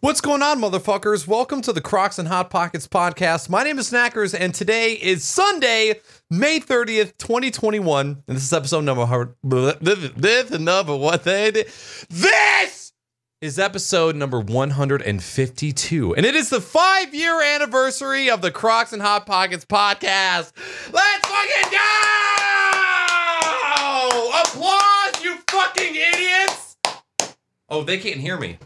What's going on, motherfuckers? Welcome to the Crocs and Hot Pockets podcast. My name is Snackers, and today is Sunday, May 30th, 2021. And this is episode number this is number what they did. This is episode number 152. And it is the five-year anniversary of the Crocs and Hot Pockets podcast. Let's fucking go! Applause, you fucking idiots! Oh, they can't hear me.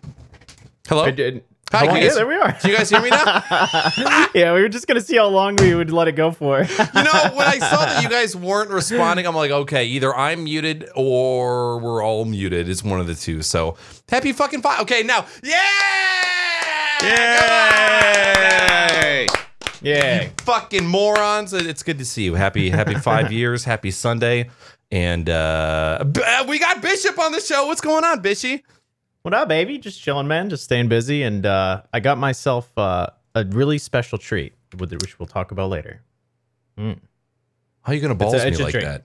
Hello? I did. Hi, How long- guys. yeah, there we are. Do you guys hear me now? yeah, we were just gonna see how long we would let it go for. You know, when I saw that you guys weren't responding, I'm like, okay, either I'm muted or we're all muted. It's one of the two. So happy fucking five. Okay, now, yeah! Yay! yeah. Fucking morons. It's good to see you. Happy, happy five years. Happy Sunday. And uh B- we got Bishop on the show. What's going on, Bishy? What up, baby? Just chilling, man. Just staying busy, and uh, I got myself uh, a really special treat, which we'll talk about later. How are you gonna balls a- me it's a like drink. that?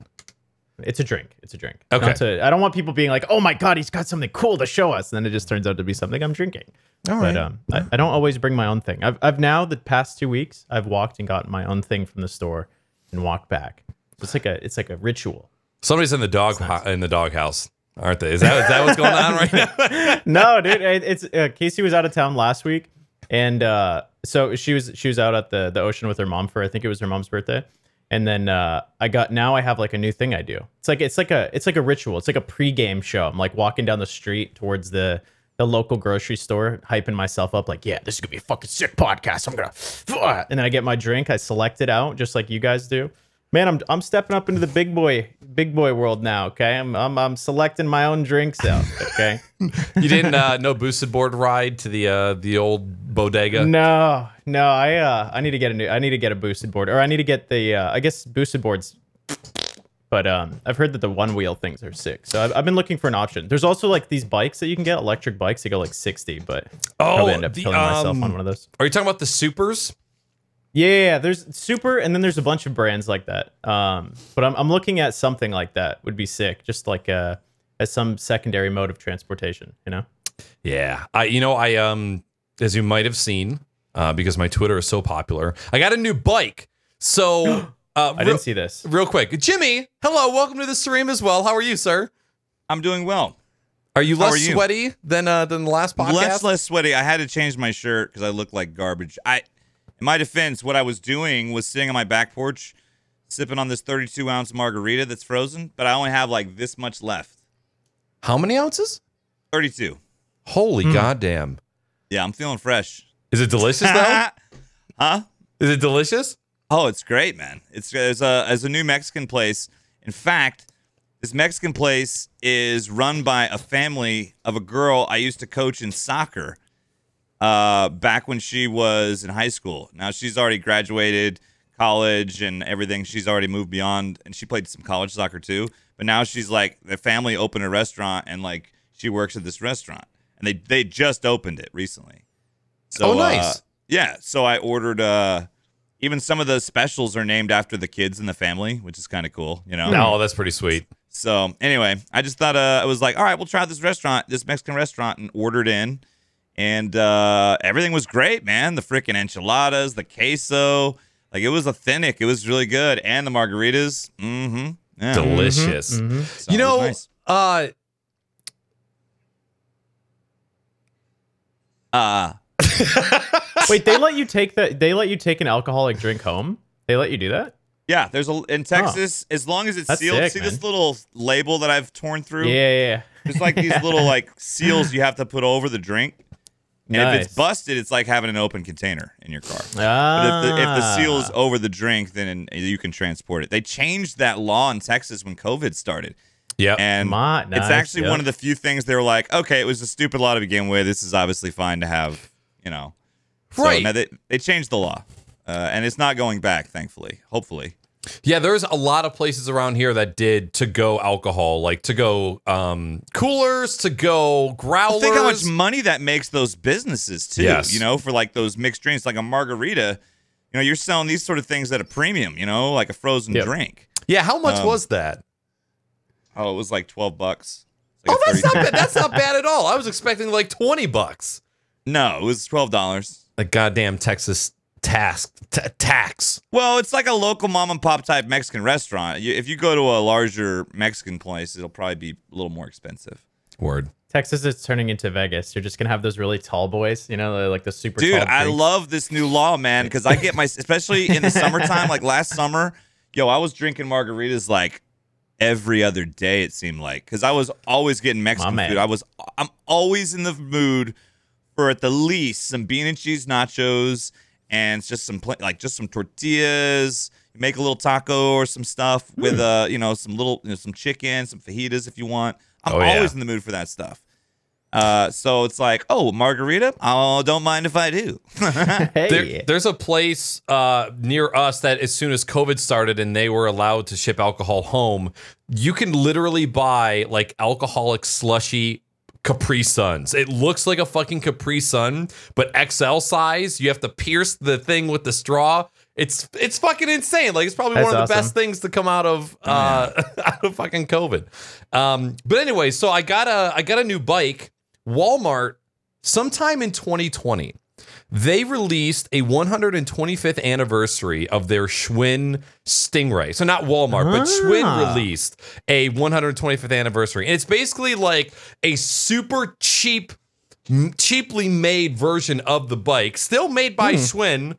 It's a drink. It's a drink. Okay. To, I don't want people being like, "Oh my god, he's got something cool to show us," and then it just turns out to be something I'm drinking. All But um, I, I don't always bring my own thing. I've, I've now the past two weeks I've walked and gotten my own thing from the store and walked back. So it's like a it's like a ritual. Somebody's in the dog ho- in the doghouse, aren't they? Is that is that what's going on right now? no, dude, it- it's uh, Casey was out of town last week, and uh, so she was she was out at the the ocean with her mom for I think it was her mom's birthday, and then uh, I got now I have like a new thing I do. It's like it's like a it's like a ritual. It's like a pregame show. I'm like walking down the street towards the the local grocery store, hyping myself up like, yeah, this is gonna be a fucking sick podcast. I'm gonna, and then I get my drink, I select it out just like you guys do. Man, I'm I'm stepping up into the big boy big boy world now. Okay, I'm I'm, I'm selecting my own drinks out. Okay. You didn't uh, no boosted board ride to the uh, the old bodega. No, no, I uh I need to get a new I need to get a boosted board or I need to get the uh I guess boosted boards but um I've heard that the one wheel things are sick. So I've, I've been looking for an option. There's also like these bikes that you can get, electric bikes that go like 60, but Oh, probably end up the, killing myself um, on one of those. Are you talking about the supers? Yeah, yeah, yeah, there's super and then there's a bunch of brands like that. Um but I'm I'm looking at something like that would be sick, just like uh as some secondary mode of transportation, you know? Yeah, I you know I um as you might have seen uh, because my Twitter is so popular, I got a new bike. So uh, I didn't see this. real quick, Jimmy. Hello, welcome to the stream as well. How are you, sir? I'm doing well. Are you less are you? sweaty than uh, than the last podcast? Less less sweaty. I had to change my shirt because I look like garbage. I, in my defense, what I was doing was sitting on my back porch, sipping on this 32 ounce margarita that's frozen, but I only have like this much left. How many ounces? 32. Holy Hmm. goddamn! Yeah, I'm feeling fresh. Is it delicious though? huh? is it delicious? Oh, it's great, man. It's there's a as a new Mexican place. In fact, this Mexican place is run by a family of a girl I used to coach in soccer uh, back when she was in high school. Now she's already graduated college and everything. She's already moved beyond, and she played some college soccer too. But now she's like the family opened a restaurant, and like she works at this restaurant, and they they just opened it recently. So, Oh, nice. uh, yeah. So I ordered. uh Even some of the specials are named after the kids in the family, which is kind of cool. You know. No, that's pretty sweet. So anyway, I just thought uh, I was like, all right, we'll try this restaurant, this Mexican restaurant, and ordered in, and uh, everything was great, man. The freaking enchiladas, the queso, like it was authentic. It was really good, and the margaritas, mm-hmm. Yeah. Delicious. Mhm. So You know, nice. uh, uh, Wait, they let you take the they let you take an alcoholic drink home? They let you do that? yeah, there's a in Texas, as long as it's That's sealed. sick, see man. this little label that I've torn through? Yeah, yeah, yeah. There's like these little like seals you have to put over the drink. And if it's busted, it's like having an open container in your car. Ah. But if the, if the seal is over the drink, then you can transport it. They changed that law in Texas when COVID started. yeah. And Ma- it's actually yep. one of the few things they were like, okay, it was a stupid law to begin with. This is obviously fine to have, you know. So, Right. no, they, they changed the law. Uh, and it's not going back, thankfully. Hopefully. Yeah, there's a lot of places around here that did to go alcohol, like to go um, coolers, to go growlers. Think how much money that makes those businesses too. Yes. You know, for like those mixed drinks, like a margarita. You know, you're selling these sort of things at a premium. You know, like a frozen Yep. drink. yeah, how much Um, was that? Oh, it was like twelve bucks. Like Oh, a that's not bad. That's not bad at all. I was expecting like twenty bucks. No, it was twelve dollars. The goddamn Texas tax t- tax. Well, it's like a local mom and pop type Mexican restaurant. You, if you go to a larger Mexican place, it'll probably be a little more expensive. Word. Texas is turning into Vegas. You're just gonna have those really tall boys, you know, like the super Dude, tall I love this new law, man, because I get my, especially in the summertime, like last summer, yo, I was drinking margaritas like every other day. It seemed like because I was always getting Mexican man. food. I was, I'm always in the mood for at the least some bean and cheese nachos and it's just some pla- like just some tortillas. You Make a little taco or some stuff Hmm. with uh, you know, some little, you know, some chicken, some fajitas if you want. I'm Oh, yeah. always in the mood for that stuff. Uh, so it's like, oh, margarita. Oh, don't mind if I do. Hey, There, there's a place uh, near us that as soon as COVID started and they were allowed to ship alcohol home, you can literally buy like alcoholic slushy Capri Suns. It looks like a fucking Capri Sun, but XL size. You have to pierce the thing with the straw. It's it's fucking insane. Like it's probably That's one of the awesome. best things to come out of uh, out of fucking COVID. Um, but anyway, so I got a I got a new bike. Walmart sometime in 2020 they released a 125th anniversary of their Schwinn Stingray. So not Walmart, but Schwinn Ah. released a 125th anniversary. And it's basically like a super cheap, cheaply made version of the bike, still made by Schwinn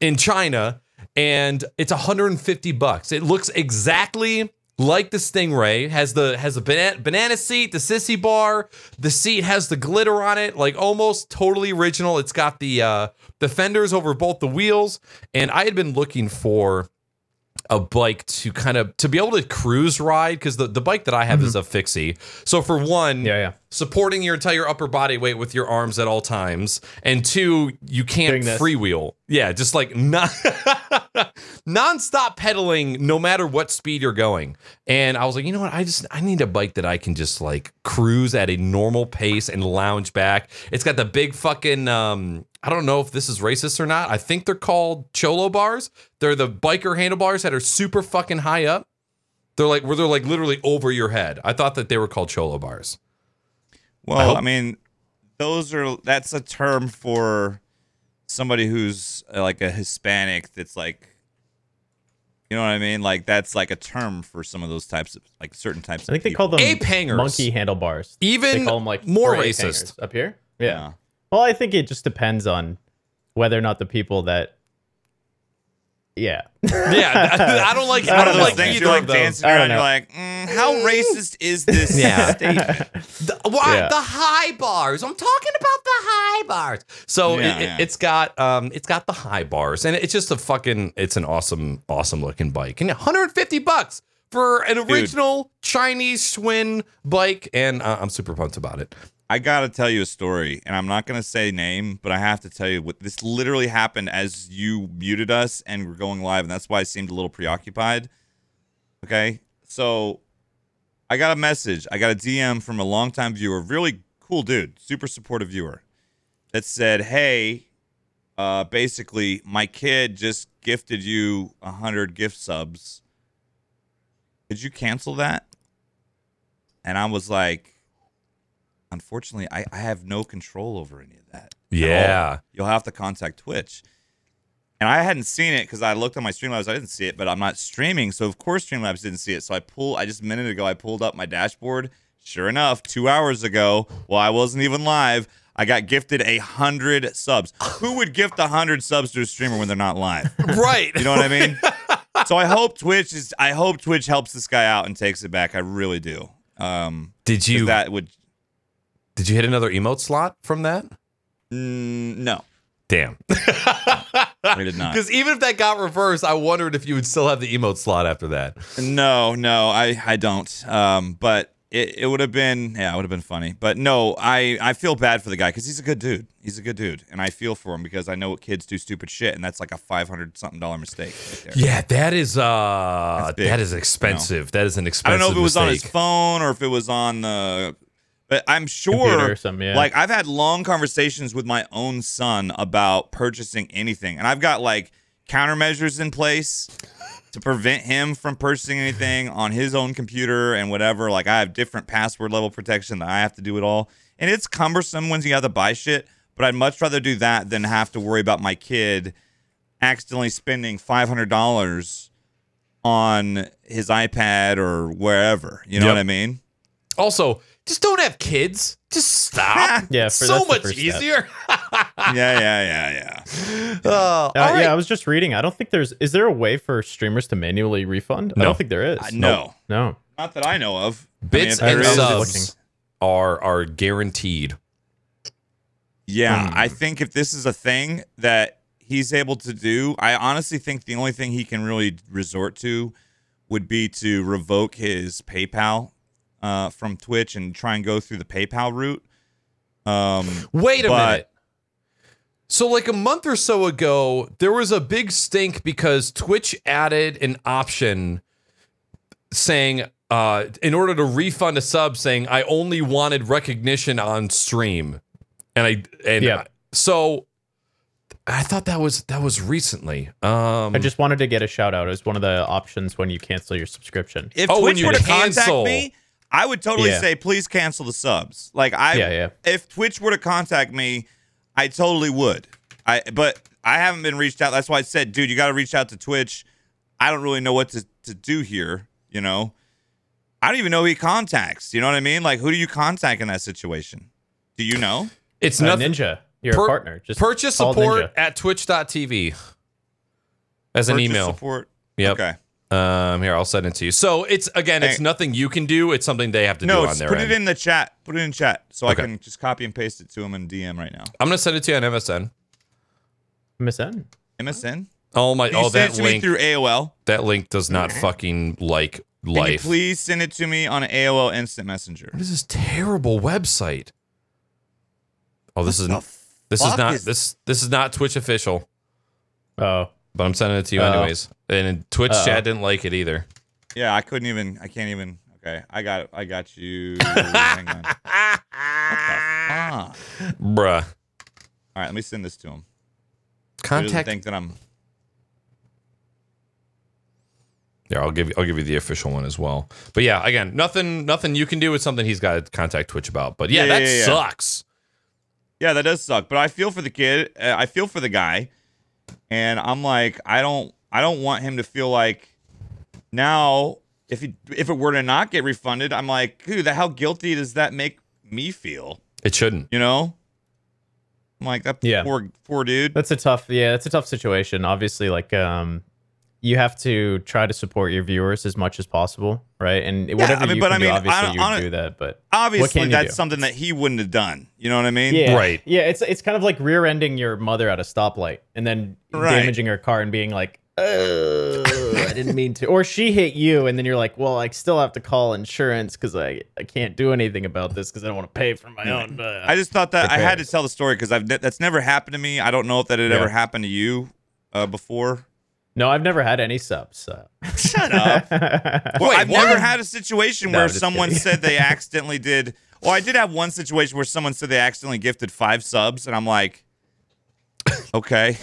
in China, and it's 150 bucks. It looks exactly like the Stingray. Has the has a banana, banana seat, the sissy bar. The seat has the glitter on it, like almost totally original. It's got the uh, the fenders over both the wheels, and I had been looking for a bike to kind of to be able to cruise ride because the, the bike that I have is a fixie. So for one, Yeah, yeah. supporting your entire upper body weight with your arms at all times, and two, you can't freewheel. Yeah, just like non nonstop pedaling, no matter what speed you're going. And I was like, you know what? I just I need a bike that I can just like cruise at a normal pace and lounge back. It's got the big fucking um. I don't know if this is racist or not. I think they're called cholo bars. They're the biker handlebars that are super fucking high up. They're like where they're like literally over your head. I thought that they were called cholo bars. Well, hope- I, mean, those are that's a term for somebody who's uh, like a Hispanic that's like you know what I mean? Like that's like a term for some of those types of like certain types I think of they people. call them Ape hangers. monkey handlebars. Even they call them like more racist. up here. Yeah. Yeah. Well, I think it just depends on whether or not the people that. Yeah. Yeah, I don't like. I One of don't like things either you're like of those. dancing I don't around. You're like, mm, how racist is this Yeah. statement? The, why, Yeah. the high bars. I'm talking about the high bars. So Yeah, it, yeah. it, has got um, it's got the high bars, and it's just a fucking. It's an awesome, awesome looking bike, and 150 bucks for an original Chinese Schwinn bike, and uh, I'm super pumped about it. I gotta tell you a story, and I'm not gonna say name, but I have to tell you what this literally happened as you muted us and we're going live, and that's why I seemed a little preoccupied. Okay, so I got a message, I got a DM from a longtime viewer, really cool dude, super supportive viewer, that said, "Hey, uh, basically, my kid just gifted you a hundred gift subs. Could you cancel that?" And I was like unfortunately, I, I have no control over any of that. Yeah. You'll have to contact Twitch. And I hadn't seen it because I looked on my Streamlabs. I didn't see it, but I'm not streaming. So, of course, Streamlabs didn't see it. So, I pull, I just a minute ago, I pulled up my dashboard. Sure enough, two hours ago, while I wasn't even live, I got gifted a hundred subs. Who would gift a hundred subs to a streamer when they're not live? Right. You know what I mean? so I hope Twitch is. I hope Twitch helps this guy out and takes it back. I really do. Um, Did you that would did you hit another emote slot from that? mm, no. Damn. I did not. Because even if that got reversed, I wondered if you would still have the emote slot after that. No, no, I I don't. Um, but it, it would have been yeah, it would have been funny. But no, I I feel bad for the guy because he's a good dude. He's a good dude, and I feel for him because I know what kids do stupid shit, and that's like a five hundred something dollar mistake. Right there. Yeah, that is uh that is expensive. That is an expensive. I don't know if it was on his phone or if it was on the. But I'm sure, something, yeah. like I've had long conversations with my own son about purchasing anything, and I've got like countermeasures in place to prevent him from purchasing anything on his own computer and whatever. Like I have different password level protection that I have to do it all, and it's cumbersome when you have to buy shit. but I'd much rather do that than have to worry about my kid accidentally spending five hundred dollars on his iPad or wherever. You know Yep. what I mean? Also, just don't have kids. Just stop. Yeah, for- so much easier. yeah, yeah, yeah, yeah. Uh, Uh, right. Yeah, I was just reading. I don't think there's. Is there a way for streamers to manually refund? I don't think there is. Uh, no, No. not that I know of. Bits I mean, and if there is- subs are are guaranteed. Yeah, Hmm. I think if this is a thing that he's able to do, I honestly think the only thing he can really resort to would be to revoke his PayPal uh, from Twitch and try and go through the PayPal route. Um, Wait a But- minute. So, like a month or so ago, there was a big stink because Twitch added an option saying, uh, in order to refund a sub, saying I only wanted recognition on stream, and I and Yeah. so I thought that was that was recently. Um, I just wanted to get a shout out as one of the options when you cancel your subscription. if Oh, when Twitch you were to cancel. contact me, I would totally Yeah. say, please cancel the subs. Like I, Yeah, yeah. if Twitch were to contact me, I totally would. I, but I haven't been reached out. That's why I said, dude, you got to reach out to Twitch. I don't really know what to, to do here. You know, I don't even know who he contacts. You know what I mean? Like, who do you contact in that situation? Do you know? it's Uh, nothing. Ninja, you're Per- a partner. Just purchase support Ninja. at twitch.tv as an Purchase email. support. Yep. Okay. Um, here I'll send it to you. So it's again, it's Hey. nothing you can do. It's something they have to No, do on it's, their put end. it in the chat. Put it in chat so Okay. I can just copy and paste it to him in DM right now. I'm gonna send it to you on MSN. MSN. MSN. Oh my! Can you Oh, send that it to me link. through AOL. That link does not fucking like Can you life. please send it to me on AOL Instant Messenger? What is this terrible website? Oh, this is the this is fuck not is- this this is not Twitch official, Oh, but I'm sending it to you anyways. And Twitch Uh-oh. chat didn't like it either. Yeah, I couldn't even. I can't even. Okay, I got. I got you. Hang on. What the fuck? Bruh. All right, let me send this to him. Contact. think that I'm. Yeah, I'll give you I'll give you the official one as well. But yeah, again, nothing nothing you can do. with something he's got to contact Twitch about. But yeah, Yeah, that yeah, yeah. sucks. Yeah, that does suck. But I feel for the kid. Uh, I feel for the guy, and I'm like, I don't. I don't want him to feel like now if he if it were to not get refunded, I'm like, dude, how guilty does that make me feel? It shouldn't. You know. I'm like that Yeah. poor poor dude. that's a tough. Yeah, that's a tough situation. Obviously, like um, you have to try to support your viewers as much as possible, right? And whatever I mean, you but can I mean, do, I obviously don't- you I would don't- that. But Obviously, can you that's do? something that he wouldn't have done. You know what I mean? yeah, Right. Yeah, it's it's kind of like rear-ending your mother at a stoplight and then Right. damaging her car and being like, "Oh, I didn't mean to," or she hit you and then you're like, "Well, I still have to call insurance because I I can't do anything about this because I don't want to pay for my own." But I just thought that I had to tell the story because I've ne- that's never happened to me. I don't know if that had Yeah. ever happened to you uh, before. No, I've never had any subs. So. Shut up. Well, Wait, I've what? never had a situation No, where someone kidding. said they accidentally did. Well, I did have one situation where someone said they accidentally gifted five subs, and I'm like, okay.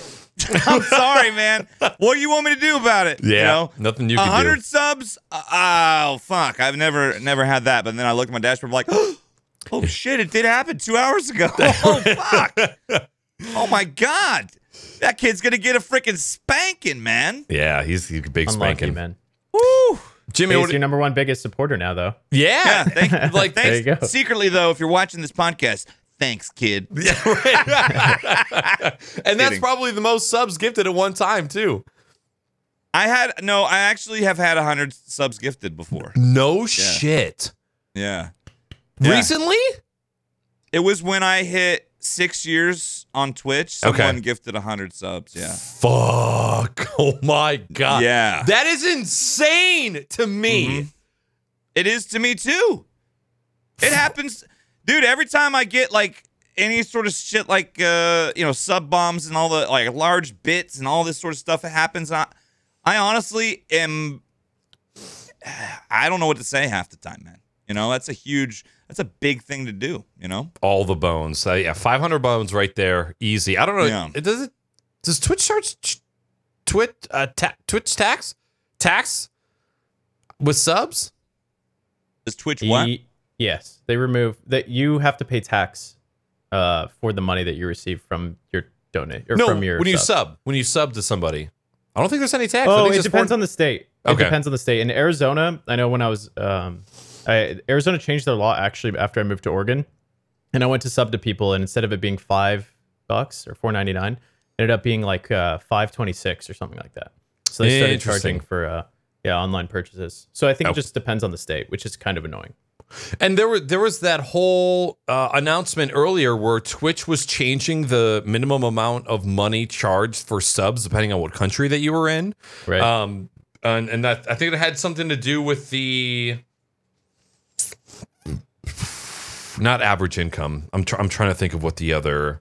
I'm sorry, man. What do you want me to do about it? Yeah, You know? nothing you A can do. hundred subs? Uh, oh fuck! I've never never had that. But then I looked at my dashboard, I'm like, oh shit! It did happen two hours ago. Oh fuck! oh my god! That kid's gonna get a freaking spanking, man. Yeah, he's, he's a big Unlucky, spanking. man. Woo! Jimmy, He's what, your number one biggest supporter now, though. yeah, Yeah, thank, like There thanks. you go. Secretly though, if you're watching this podcast, thanks, kid. Yeah, right. and that's probably the most subs gifted at one time too. I had no. I actually have had a hundred subs gifted before. No shit. Yeah. Yeah. Recently? It was when I hit six years on Twitch. Someone Okay. gifted a hundred subs. Yeah. Fuck. Oh my god. Yeah. That is insane to me. Mhm. It is to me too. It happens, dude. Every time I get like any sort of shit, like uh, you know, sub bombs and all the like large bits and all this sort of stuff, it happens. I, I honestly am. I don't know what to say half the time, man. You know, that's a huge, that's a big thing to do. You know, All the bones. So yeah, 500 bones right there. Easy. I don't know. Yeah. It Does it does Twitch charge ch- Twitch uh ta- Twitch tax? Tax with subs? does Twitch what? Ye- yes, they remove that. You have to pay tax uh, for the money that you receive from your donate or no, from your when you sub. sub, when you sub to somebody, I don't think there's any tax. Oh, it depends foreign- on the state. It Okay. depends on the state. In Arizona, I know when I was um, I, Arizona changed their law actually after I moved to Oregon, and I went to sub to people, and instead of it being five bucks or four ninety nine, ended up being like uh, five twenty six or something like that. So they started charging for uh, yeah online purchases. So I think Oh. it just depends on the state, which is kind of annoying. And there was there was that whole uh, announcement earlier where Twitch was changing the minimum amount of money charged for subs depending on what country that you were in. Right. Um, and, and that I think it had something to do with the not average income. I'm tr- I'm trying to think of what the other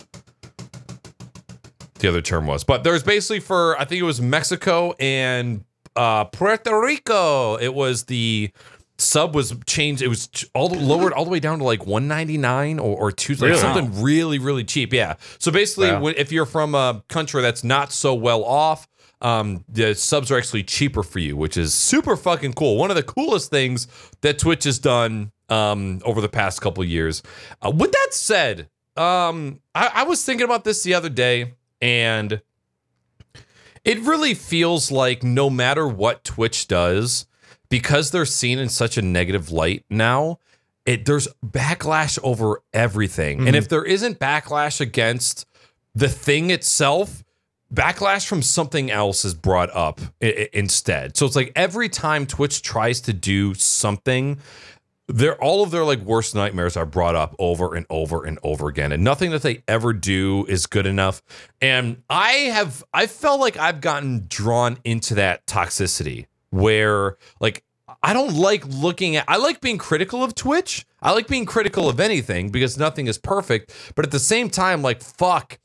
the other term was, but there was basically for I think it was Mexico and uh, Puerto Rico. It was the sub was changed. It was all the, lowered all the way down to like 199 or, or two, like Really? something really really cheap. Yeah. So basically, Wow. when, if you're from a country that's not so well off, um, the subs are actually cheaper for you, which is super fucking cool. One of the coolest things that Twitch has done um, over the past couple years. Uh, with that said, um, I, I was thinking about this the other day, and it really feels like no matter what Twitch does, because they're seen in such a negative light now, it there's backlash over everything. And if there isn't backlash against the thing itself, backlash from something else is brought up instead. So it's like every time Twitch tries to do something, their all of their like worst nightmares are brought up over and over and over again and nothing that they ever do is good enough and i have i felt like i've gotten drawn into that toxicity where like i don't like looking at i like being critical of twitch i like being critical of anything because nothing is perfect but at the same time like fuck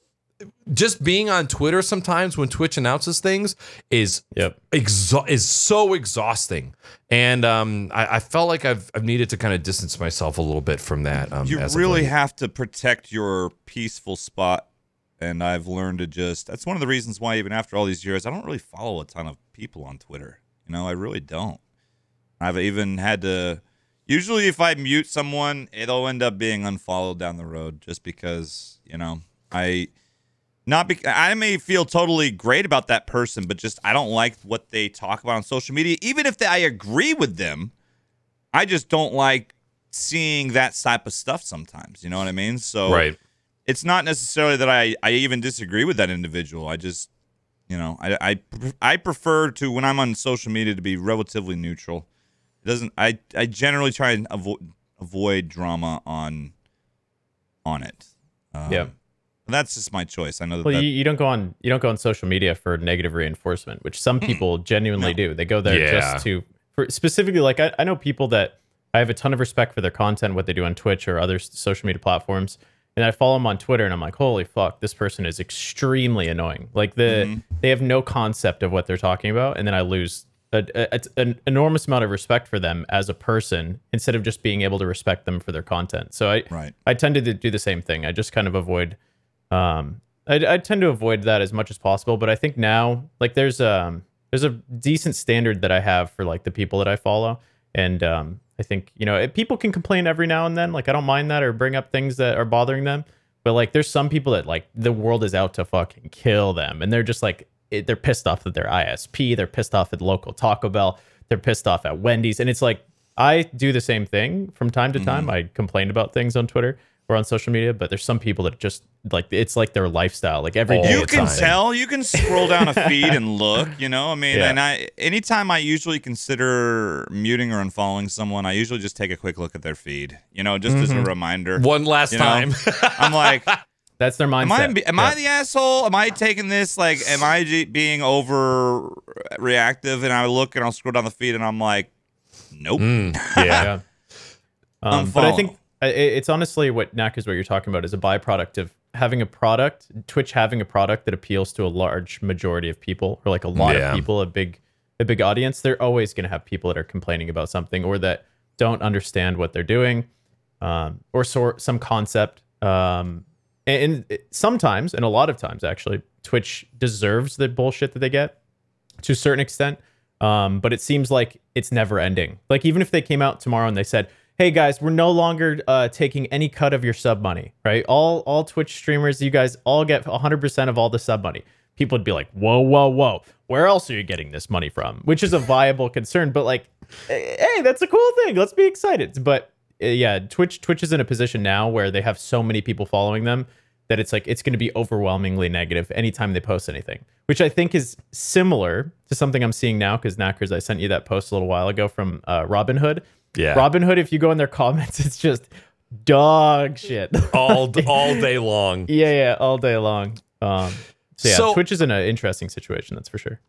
just being on Twitter sometimes when Twitch announces things is Yep. exha- is so exhausting, and um, I, I felt like I've I've needed to kind of distance myself a little bit from that. Um, you really have to protect your peaceful spot and i've learned to just that's one of the reasons why even after all these years i don't really follow a ton of people on twitter you know i really don't i've even had to usually if i mute someone it'll end up being unfollowed down the road just because you know i not because I may feel totally great about that person, but just I don't like what they talk about on social media. Even if I agree with them, I just don't like seeing that type of stuff sometimes. You know what I mean? So right. it's not necessarily that I, I even disagree with that individual. I just, you know, I, I, I prefer to, when I'm on social media, to be relatively neutral. It doesn't, I, I generally try and avoid, avoid drama on, on it. Um, Yeah. That's just my choice. I know that, Well, that you, you don't go on you don't go on social media for negative reinforcement, which some hmm. people genuinely do. They go there Yeah. just to for specifically like I, I know people that I have a ton of respect for their content, what they do on Twitch or other social media platforms, and I follow them on Twitter, and I'm like, holy fuck, this person is extremely annoying. Like the mm-hmm. they have no concept of what they're talking about, and then I lose a, a- a- an enormous amount of respect for them as a person instead of just being able to respect them for their content. So I Right. I tend to do the same thing. I just kind of avoid um I, I tend to avoid that as much as possible but i think now like there's um there's a decent standard that i have for like the people that i follow. And um i think you know people can complain every now and then like i don't mind that or bring up things that are bothering them. But like there's some people that like the world is out to fucking kill them. And they're just like it, they're pissed off at their isp they're pissed off at local taco bell. They're pissed off at wendy's. And it's like i do the same thing from time to time. I complain about things on twitter or on social media, but there's some people that just like it's like their lifestyle. Like every day you it's can time. tell you can scroll down a feed and look you know i mean Yeah. and i anytime i usually consider muting or unfollowing someone i usually just take a quick look at their feed you know just as a reminder One last You know? time. i'm like That's their am i mindset. am Yeah. i the asshole am i taking this like am i being over reactive and i look and i'll scroll down the feed and i'm like nope yeah. yeah. Um, but I think I- i- it's honestly what Knack is what you're talking about is a byproduct of having a product, Twitch having a product that appeals to a large majority of people or like a lot Yeah. of people, a big a big audience. They're always going to have people that are complaining about something or that don't understand what they're doing, um, or sort some concept. Um, and, and sometimes, and a lot of times actually, Twitch deserves the bullshit that they get to a certain extent. Um, but it seems like it's never ending. Like even if they came out tomorrow and they said, hey guys, we're no longer uh, taking any cut of your sub money, right? All all Twitch streamers, you guys all get 100% of all the sub money. People would be like, whoa, whoa, whoa, where else are you getting this money from? Which is a viable concern, but like, hey, that's a cool thing. Let's be excited. But uh, yeah, Twitch Twitch is in a position now where they have so many people following them that it's like it's going to be overwhelmingly negative anytime they post anything, which I think is similar to something I'm seeing now. Because Naaackers, I sent you that post a little while ago from uh, Robinhood. Yeah. Robinhood, if you go in their comments, it's just dog shit. all all day long. yeah, yeah, all day long. Um, so yeah, So- Twitch is in an interesting situation, that's for sure.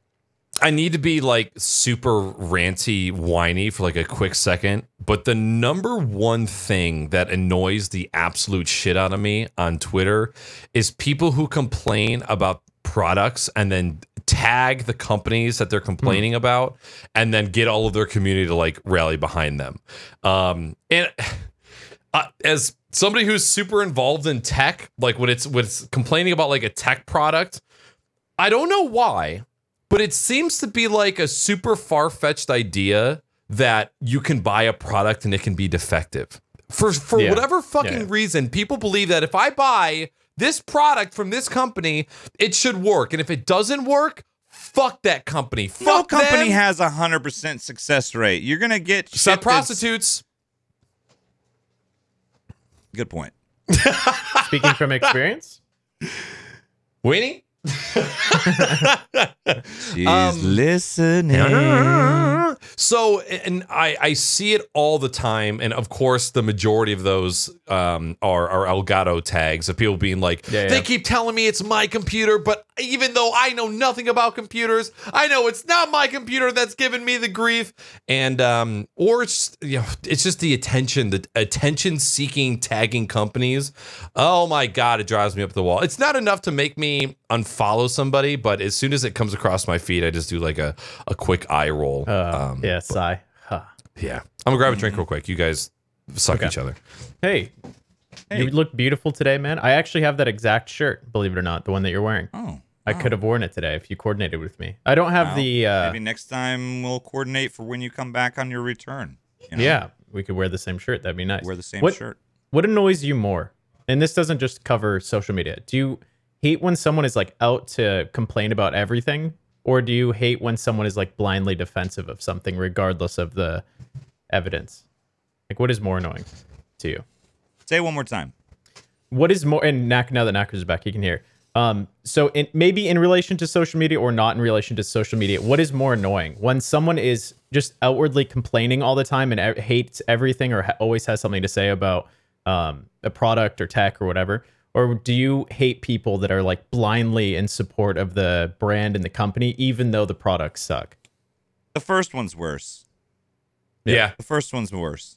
I need to be like super ranty, whiny for like a quick second. But the number one thing that annoys the absolute shit out of me on Twitter is people who complain about products and then tag the companies that they're complaining about and then get all of their community to like rally behind them. Um, and uh, as somebody who's super involved in tech, like when it's when it's complaining about like a tech product, I don't know why, but it seems to be like a super far fetched idea that you can buy a product and it can be defective. For for Yeah. whatever fucking Yeah. reason, people believe that if I buy this product from this company, it should work, and if it doesn't work, fuck that company. Fuck No company them. has a hundred percent success rate. You're gonna get shit Except that's- prostitutes. Good point. Speaking from experience, Weenie? She's Um, listening. So, and I, I see it all the time, and of course, the majority of those um, are are Elgato tags of people being like, Yeah, they yeah. keep telling me it's my computer, but even though I know nothing about computers, I know it's not my computer that's giving me the grief, and um, or it's you know, it's just the attention, the attention seeking tagging companies. Oh my god, it drives me up the wall. It's not enough to make me unfollow somebody, but as soon as it comes across my feed, I just do like a a quick eye roll. uh, Um, yeah, sigh. Huh. yeah. I'm gonna grab a drink real quick. You guys suck Okay. each other. Hey, Hey. you look beautiful today, man. I actually have that exact shirt, believe it or not, the one that you're wearing. Oh, I could have worn it today if you coordinated with me. I don't have Well, the. Uh, maybe next time we'll coordinate for when you come back on your return. you know? yeah, we could wear the same shirt. That'd be nice. wear the same what, shirt. What annoys you more? And this doesn't just cover social media. Do you hate when someone is like out to complain about everything, or do you hate when someone is like blindly defensive of something, regardless of the evidence? Like, what is more annoying to you? Say it one more time. what is more and Knack now that Naaackers is back, he can hear. Um, so in, maybe in relation to social media or not in relation to social media, what is more annoying when someone is just outwardly complaining all the time and hates everything or ha- always has something to say about um, a product or tech or whatever? Or do you hate people that are like blindly in support of the brand and the company, even though the products suck? The first one's worse. Yeah. The first one's worse.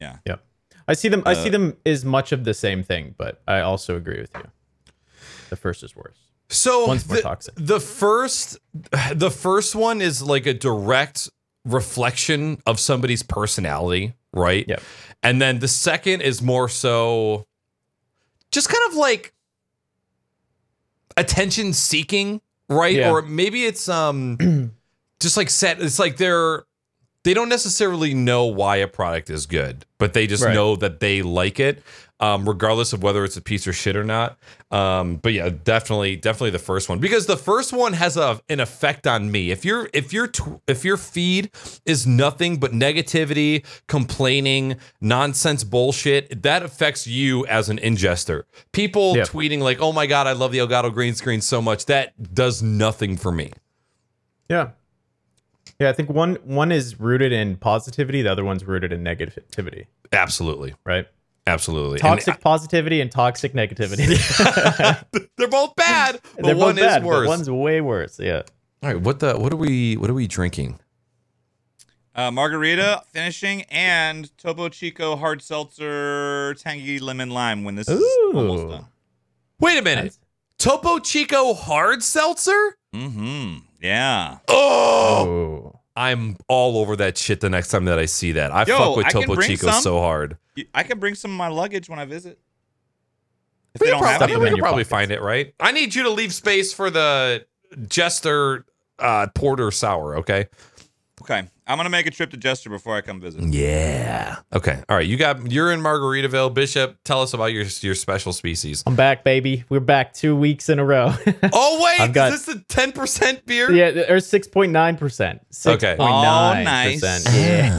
Yeah. Yep. I see them. I see Uh, them as much of the same thing, but I also agree with you. The first is worse. So One's more the, toxic. the first the first one is like a direct reflection of somebody's personality, right? Yep. And then the second is more so just kind of like attention seeking, right? Yeah. Or maybe it's um just like set it's like they're they don't necessarily know why a product is good, but they just Right. know that they like it, um, regardless of whether it's a piece of shit or not. Um, but yeah, definitely, definitely the first one because the first one has a an effect on me. If your if your tw- if your feed is nothing but negativity, complaining, nonsense bullshit, that affects you as an ingester. People Yep. tweeting like, "Oh my god, I love the Elgato green screen so much," that does nothing for me. Yeah. Yeah, I think one one is rooted in positivity, the other one's rooted in negativity, Absolutely, right? Absolutely. And- Toxic positivity and toxic negativity. They're both bad, but They're one both bad, is but worse. one's way worse. Yeah. All right, what the what are we what are we drinking? Uh, margarita finishing and Topo Chico hard seltzer tangy lemon lime when this is almost done. Wait a minute. Topo Chico hard seltzer? Mm-hmm. Yeah. Oh, Oh. I'm all over that shit the next time that I see that. I Yo, fuck with I Topo Chico some. so hard. I can bring some of my luggage when I visit. If We they can don't have probably, them we in can your probably pockets. find it, right? I need you to leave space for the Jester uh, Porter Sour, okay? Okay, I'm gonna make a trip to Jester before I come visit. Yeah. Okay. All right. You got you're in Margaritaville, Bishop. Tell us about your your special species. I'm back, baby. We're back two weeks in a row. Oh wait, I've got- is this a ten percent beer? yeah, or six point nine percent. Six Okay. point Oh, nine nice. percent. Yeah.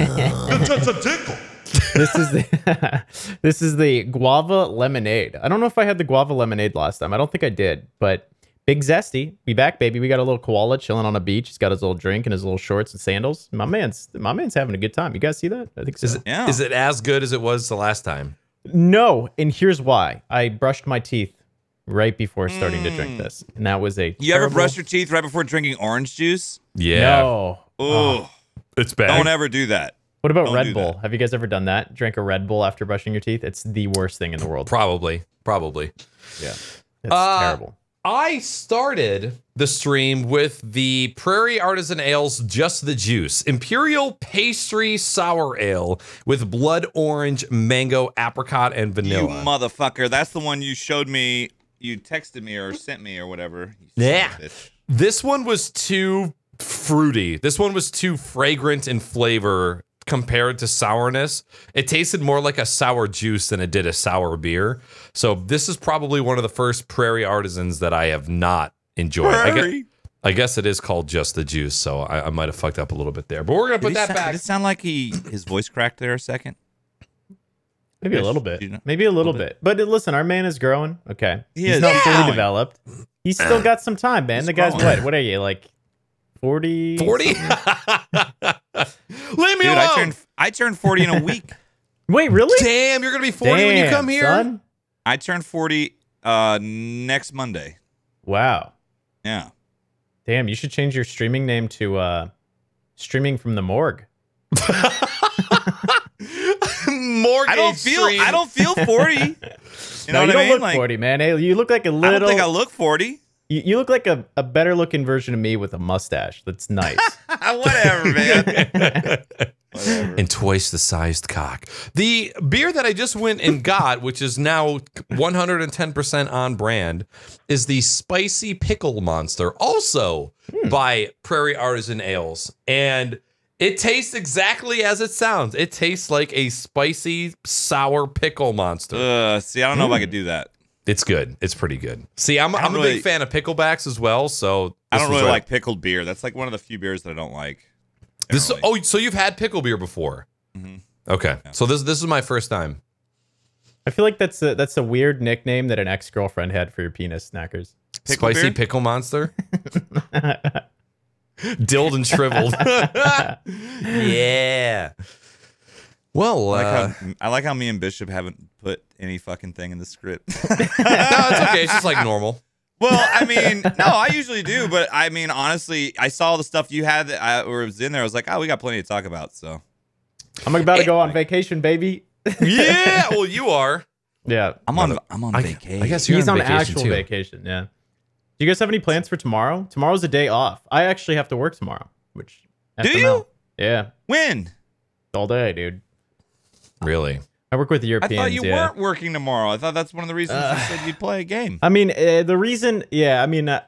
this is the this is the guava lemonade. I don't know if I had the guava lemonade last time. I don't think I did, but big zesty. We back, baby. We got a little koala chilling on a beach. He's got his little drink and his little shorts and sandals. My man's my man's having a good time. You guys see that? I think so. Is it, Yeah. is it as good as it was the last time? No, and here's why. I brushed my teeth right before starting to drink this, and that was a You ever terrible- brush your teeth right before drinking orange juice? Yeah. No. Oh, It's bad. don't ever do that. What about Don't Red Bull? that. Have you guys ever done that? Drink a Red Bull after brushing your teeth? It's the worst thing in the world. Probably. Probably. Yeah, it's Uh, terrible. I started the stream with the Prairie Artisan Ales Just the Juice Imperial Pastry Sour Ale with blood orange, mango, apricot, and vanilla. You motherfucker. That's the one you showed me. You texted me or sent me or whatever. Yeah. of a bitch. this one was too fruity. This one was too fragrant in flavor compared to sourness. It tasted more like a sour juice than it did a sour beer. So this is probably one of the first Prairie Artisans that I have not enjoyed. I guess, Prairie. I guess it is called just the juice, so I, I might have fucked up a little bit there. But we're gonna Did, put that sound, back. did it sound like he his voice cracked there a second? Maybe a little bit. you know- Maybe a little bit. But uh, listen, our man is growing. Okay. He He's is not fully developed. He's still got some time, man. He's the guy's growing. what? What are you, like 40? 40? Leave me Dude, alone. I turned I turned 40 in a week. Wait, really? Damn, you're gonna be 40 when you come here. son. I turned 40 uh next Monday. Wow. Yeah. Damn, you should change your streaming name to uh streaming from the morgue. Mortgage I don't feel stream. I don't feel 40. You no, know you what don't I mean? look Like 40, man. Hey, you look like a little I don't think I look 40. You, you look like a, a better looking version of me with a mustache that's nice. Whatever, man. Whatever. and twice the sized cock. The beer that I just went and got, which is now 110% on brand, is the Spicy Pickle Monster, also by Prairie Artisan Ales. And it tastes exactly as it sounds. It tastes like a spicy, sour pickle monster. Uh, see, I don't know if I could do that. It's good. It's pretty good. See, I'm, I don't I'm a really- big fan of picklebacks as well. So I don't really right- like pickled beer. That's like one of the few beers that I don't like. this. generally. Oh, so you've had pickle beer before? Mhm. Okay, so this this is my first time. I feel like that's a that's a weird nickname that an ex girlfriend had for your penis snackers. Pickle Spicy beer? pickle monster. Dilled and shriveled. yeah. Well, I like, uh, how, I like how me and Bishop haven't put any fucking thing in the script. no, it's okay. It's just like normal. well, I mean, no, I usually do, but I mean, honestly, I saw the stuff you had that I, or was in there. I was like, oh, we got plenty to talk about. So I'm about to go on vacation, baby. Yeah. Well, you are. Yeah. I'm on, I'm on I, vacation. I guess you're He's on, vacation actual too. vacation, yeah. Do you guys have any plans for tomorrow? Tomorrow's a day off. I actually have to work tomorrow, which Do FML. you? Yeah. when? All day, dude. Really? I work with European. I Europeans. thought you yeah. weren't working tomorrow. I thought that's one of the reasons you said you'd play a game. I mean, uh, the reason, yeah, I mean, uh,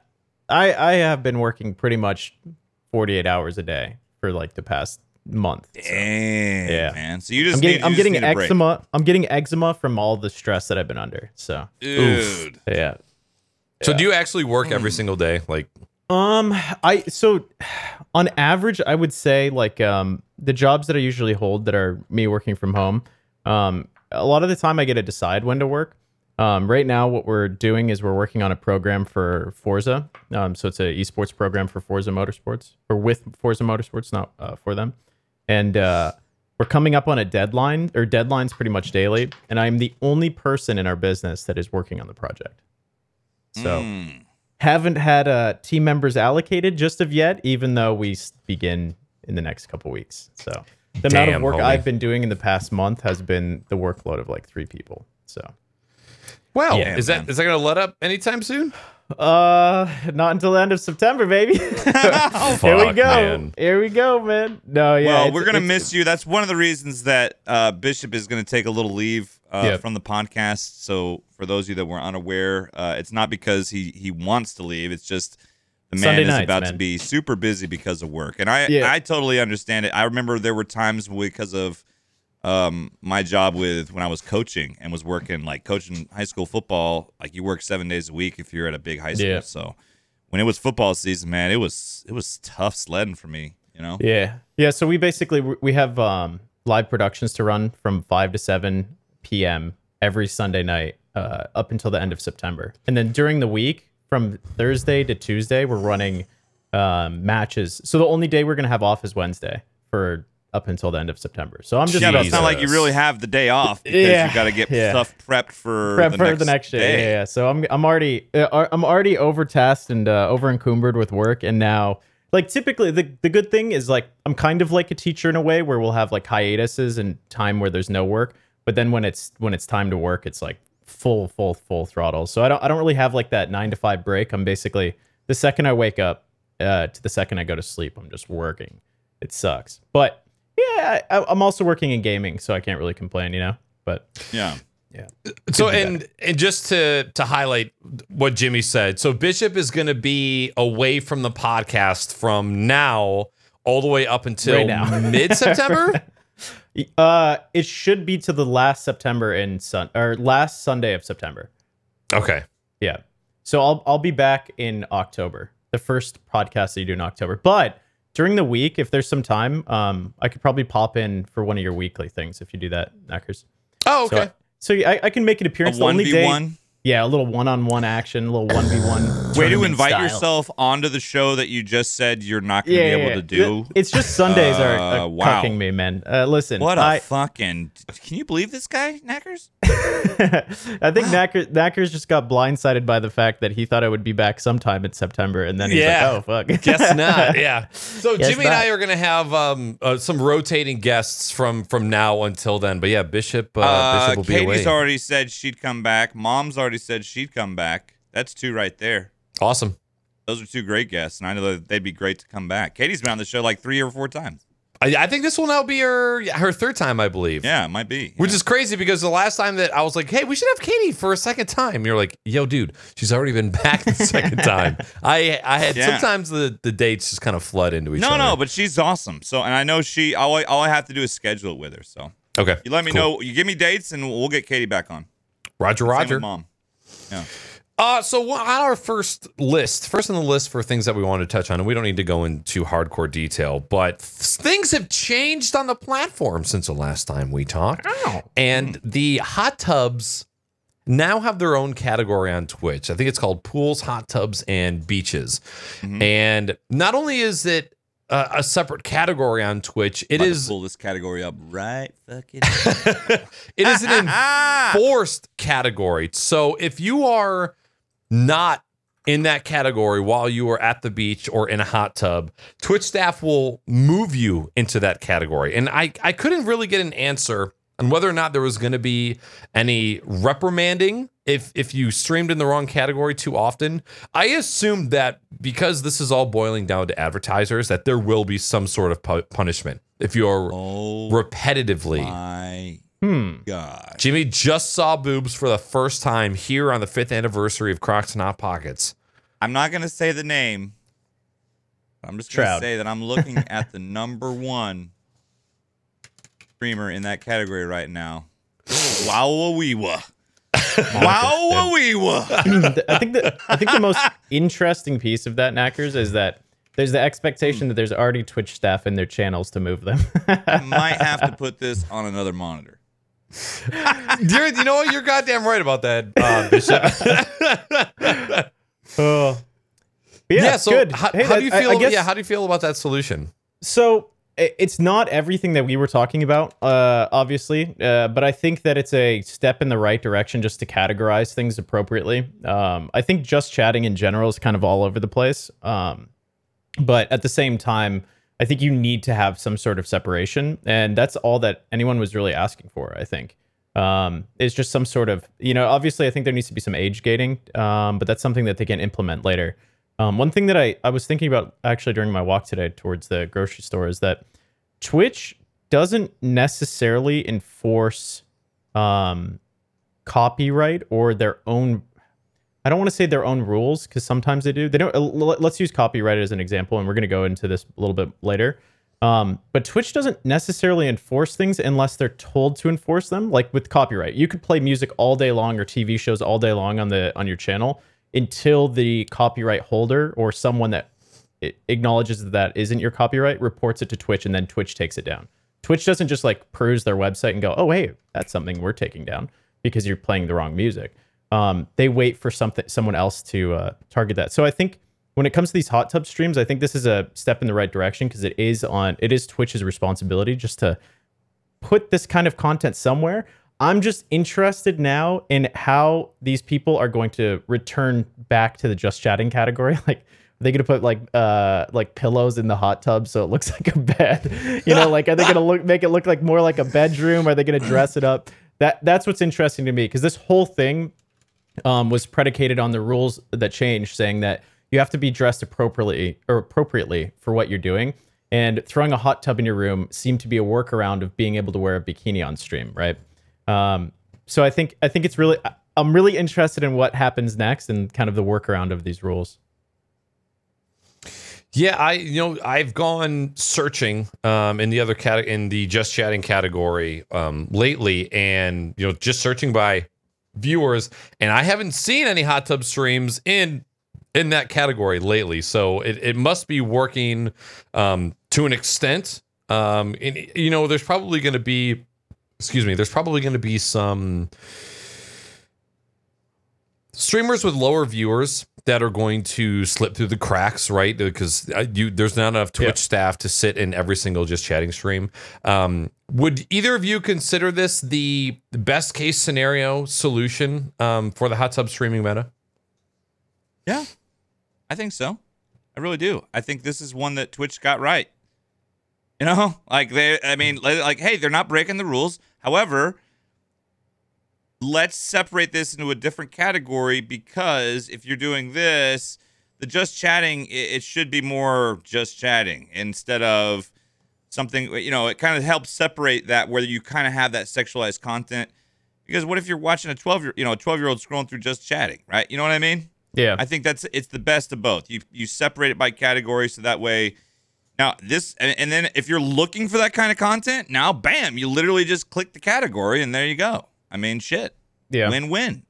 I I have been working pretty much 48 hours a day for like the past month. so. Damn, Yeah. man. So you just I'm getting need, you I'm just getting need eczema. I'm getting eczema from all the stress that I've been under. So Dude. yeah. So do you actually work every single day? Like, Um, I so on average, I would say like um the jobs that I usually hold that are me working from home. Um, a lot of the time I get to decide when to work. Um, right now, what we're doing is we're working on a program for Forza. Um, so it's a esports program for Forza Motorsports or with Forza Motorsports, not uh, for them. And uh, we're coming up on a deadline or deadlines pretty much daily. And I'm the only person in our business that is working on the project. So Mm. Haven't had uh, team members allocated just of yet, even though we begin in the next couple weeks. So the amount of work homie. I've been doing in the past month has been the workload of like three people. So well, Yeah, is that man. is that going to let up anytime soon? uh not until the end of September, baby. Here we go. man. Here we go, man. No, yeah. well, it's- we're gonna it's- miss you. That's one of the reasons that uh, Bishop is gonna take a little leave uh, Yep. from the podcast. So for those of you that were unaware, uh, it's not because he he wants to leave. It's just the man Sunday is nights, about to be super busy because of work, and I Yeah. I totally understand it. I remember there were times because of um my job with when I was coaching and was working like coaching high school football. Like you work seven days a week if you're at a big high school. Yeah. So when it was football season, man, it was it was tough sledding for me. You know. Yeah. Yeah. So we basically we have um, live productions to run from five to seven p.m. every Sunday night uh, up until the end of September, and then during the week from Thursday to Tuesday we're running um, matches. So the only day we're gonna have off is Wednesday for up until the end of September. So I'm just Yeah, it's not like you really have the day off because Yeah, you got to get yeah. stuff prepped for prep the for next the next day. day. Yeah, yeah. So I'm I'm already uh, I'm already overtasked and uh, over encumbered with work, and now like typically the the good thing is like I'm kind of like a teacher in a way where we'll have like hiatuses and time where there's no work, but then when it's when it's time to work, it's like full full full throttle. So I don't I don't really have like that nine to five break. I'm basically the second I wake up uh, to the second I go to sleep, I'm just working. It sucks, but yeah, I, I'm also working in gaming, so I can't really complain, you know. But Yeah. Yeah. So be and and just to to highlight what Jimmy said, so Bishop is going to be away from the podcast from now all the way up until Right mid September. Uh, it should be to the last September in sun or last Sunday of September. okay. Yeah. So I'll I'll be back in October. The first podcast that you do in October. But during the week, if there's some time, um, I could probably pop in for one of your weekly things if you do that, Naaackers. Oh, okay. so I, I can make an A appearance. The one only day, one. Yeah, a little one-on-one action, a little one v one. Way to invite yourself onto the show that you just said you're not going to Yeah, be able yeah, to do. It's just Sundays are, Uh, are wow. cucking me, man. Uh, listen, What a I, fucking! Can you believe this guy, Naaackers? I think Naaacker, Naaackers just got blindsided by the fact that he thought I would be back sometime in September, and then he's Yeah. like, "Oh fuck, Guess not. Yeah. So Guess Jimmy and I are going to have um uh, some rotating guests from from now until then. But yeah, Bishop uh, Uh, Bishop will be Katie's away. already said she'd come back. Mom's already said she'd come back. That's two right there. awesome. Those are two great guests, and I know that they'd be great to come back. Katie's been on the show like three or four times. I, I think this will now be her her third time, I believe. Yeah, it might be. Which yeah. is crazy because the last time that I was like, "Hey, we should have Katie for a second time," you're like, "Yo, dude, she's already been back the second time." I I had Yeah. sometimes the the dates just kind of flood into each no, other. no, no, but she's awesome. So, and I know she. All I, all I have to do is schedule it with her. So, okay, you let me cool. know. You give me dates, and we'll get Katie back on. Roger, Same Roger. Mom. Yeah. Uh, so on our first list, first on the list for things that we want to touch on, and we don't need to go into hardcore detail, but th- things have changed on the platform since the last time we talked. And the hot tubs now have their own category on Twitch. I think it's called pools, hot tubs, and beaches. And not only is it uh, a separate category on Twitch, it to pull this category up right fucking. it is an enforced category. So if you are not in that category while you are at the beach or in a hot tub, Twitch staff will move you into that category. And I, I couldn't really get an answer on whether or not there was going to be any reprimanding if if you streamed in the wrong category too often. I assumed that because this is all boiling down to advertisers that there will be some sort of pu- punishment if you're oh repetitively my hmm." god! Jimmy just saw boobs for the first time here on the fifth anniversary of Crocs Not Pockets. I'm not gonna say the name. I'm just gonna say that I'm looking at the number one streamer in that category right now. Wow wee wa. Wow wee wa. I think the I think the most interesting piece of that Naaackers is that there's the expectation that there's already Twitch staff in their channels to move them. I might have to put this on another monitor. You're, you know what? You're goddamn right about that, uh, Bishop. oh. Yeah, yeah. So, good. How, Hey, how do you I- I feel? guess- yeah. How do you feel about that solution? So i- it's not everything that we were talking about, uh, obviously, uh, but I think that it's a step in the right direction just to categorize things appropriately. Um, I think just chatting in general is kind of all over the place, um, but at the same time, I think you need to have some sort of separation, and that's all that anyone was really asking for. I think um, is just some sort of you know obviously I think there needs to be some age gating, um, but that's something that they can implement later. Um, one thing that I, I was thinking about actually during my walk today towards the grocery store is that Twitch doesn't necessarily enforce um, copyright or their own I don't want to say their own rules because sometimes they do. They don't. Let's use copyright as an example, and we're going to go into this a little bit later. Um, but Twitch doesn't necessarily enforce things unless they're told to enforce them. Like with copyright, you could play music all day long or TV shows all day long on the on your channel until the copyright holder or someone that acknowledges that, that isn't your copyright reports it to Twitch, and then Twitch takes it down. Twitch doesn't just like peruse their website and go, "Oh, hey, that's something we're taking down because you're playing the wrong music." Um, they wait for something someone else to uh, target that. So I think when it comes to these hot tub streams, I think this is a step in the right direction because it is on it is Twitch's responsibility just to put this kind of content somewhere. I'm just interested now in how these people are going to return back to the just chatting category. Like, are they gonna put like uh like pillows in the hot tub so it looks like a bed? You know, like are they gonna look make it look like more like a bedroom? Are they gonna dress it up? That that's what's interesting to me because this whole thing um, was predicated on the rules that changed, saying that you have to be dressed appropriately or appropriately for what you're doing. And throwing a hot tub in your room seemed to be a workaround of being able to wear a bikini on stream, right? Um, so I think I think it's really I'm really interested in what happens next and kind of the workaround of these rules. Yeah, I you know I've gone searching um, in the other cat in the just chatting category um, lately, and you know just searching by viewers, and I haven't seen any hot tub streams in in that category lately. So it, it must be working um, to an extent. Um, and you know, there's probably going to be, excuse me, there's probably going to be some streamers with lower viewers that are going to slip through the cracks, right? Because uh, you there's not enough Twitch Yeah. staff to sit in every single just chatting stream. Um, would either of you consider this the the best case scenario solution um, for the hot tub streaming meta? Yeah, I think so. I really do. I think this is one that Twitch got right. You know, like they, I mean, like, hey, they're not breaking the rules. However, let's separate this into a different category because if you're doing this, the just chatting, it, it should be more just chatting instead of something, you know, it kind of helps separate that where you kind of have that sexualized content. Because what if you're watching a 12 year, you know, a 12 year old scrolling through just chatting, right? You know what I mean? Yeah. I think that's it's the best of both. You you separate it by category so that way. Now this and, and then if you're looking for that kind of content, now bam, you literally just click the category and there you go. I mean, shit, yeah. win win.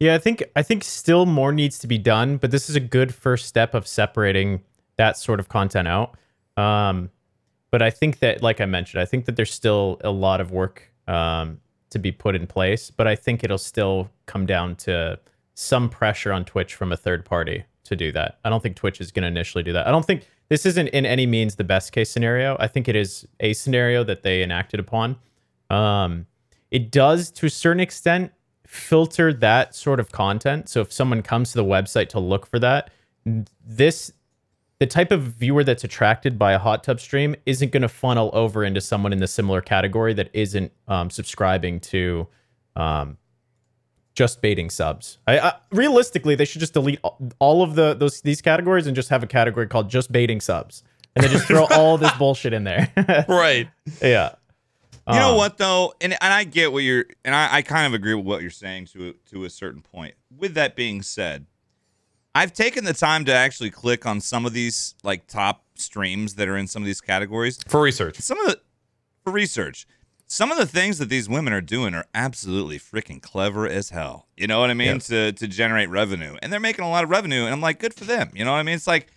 Yeah, I think I think still more needs to be done, but this is a good first step of separating that sort of content out. Um, but I think that, like I mentioned, I think that there's still a lot of work um, to be put in place. But I think it'll still come down to some pressure on Twitch from a third party to do that. I don't think Twitch is going to initially do that. I don't think this isn't in any means the best case scenario. I think it is a scenario that they enacted upon. Um, it does, to a certain extent, filter that sort of content. So if someone comes to the website to look for that, this the type of viewer that's attracted by a hot tub stream isn't going to funnel over into someone in the similar category that isn't um, subscribing to um, just baiting subs. I, I, realistically, they should just delete all- of the those these categories and just have a category called just baiting subs, and then just throw all this bullshit in there. Right. yeah. You know Um, what though, and and I get what you're, and I, I kind of agree with what you're saying to a- to a certain point. With that being said, I've taken the time to actually click on some of these like top streams that are in some of these categories. For research. some of the for research some of the things that these women are doing are absolutely freaking clever as hell. You know what i mean? Yep. to to generate revenue. And they're making a lot of revenue and i'm like good for them. You know what i mean? It's like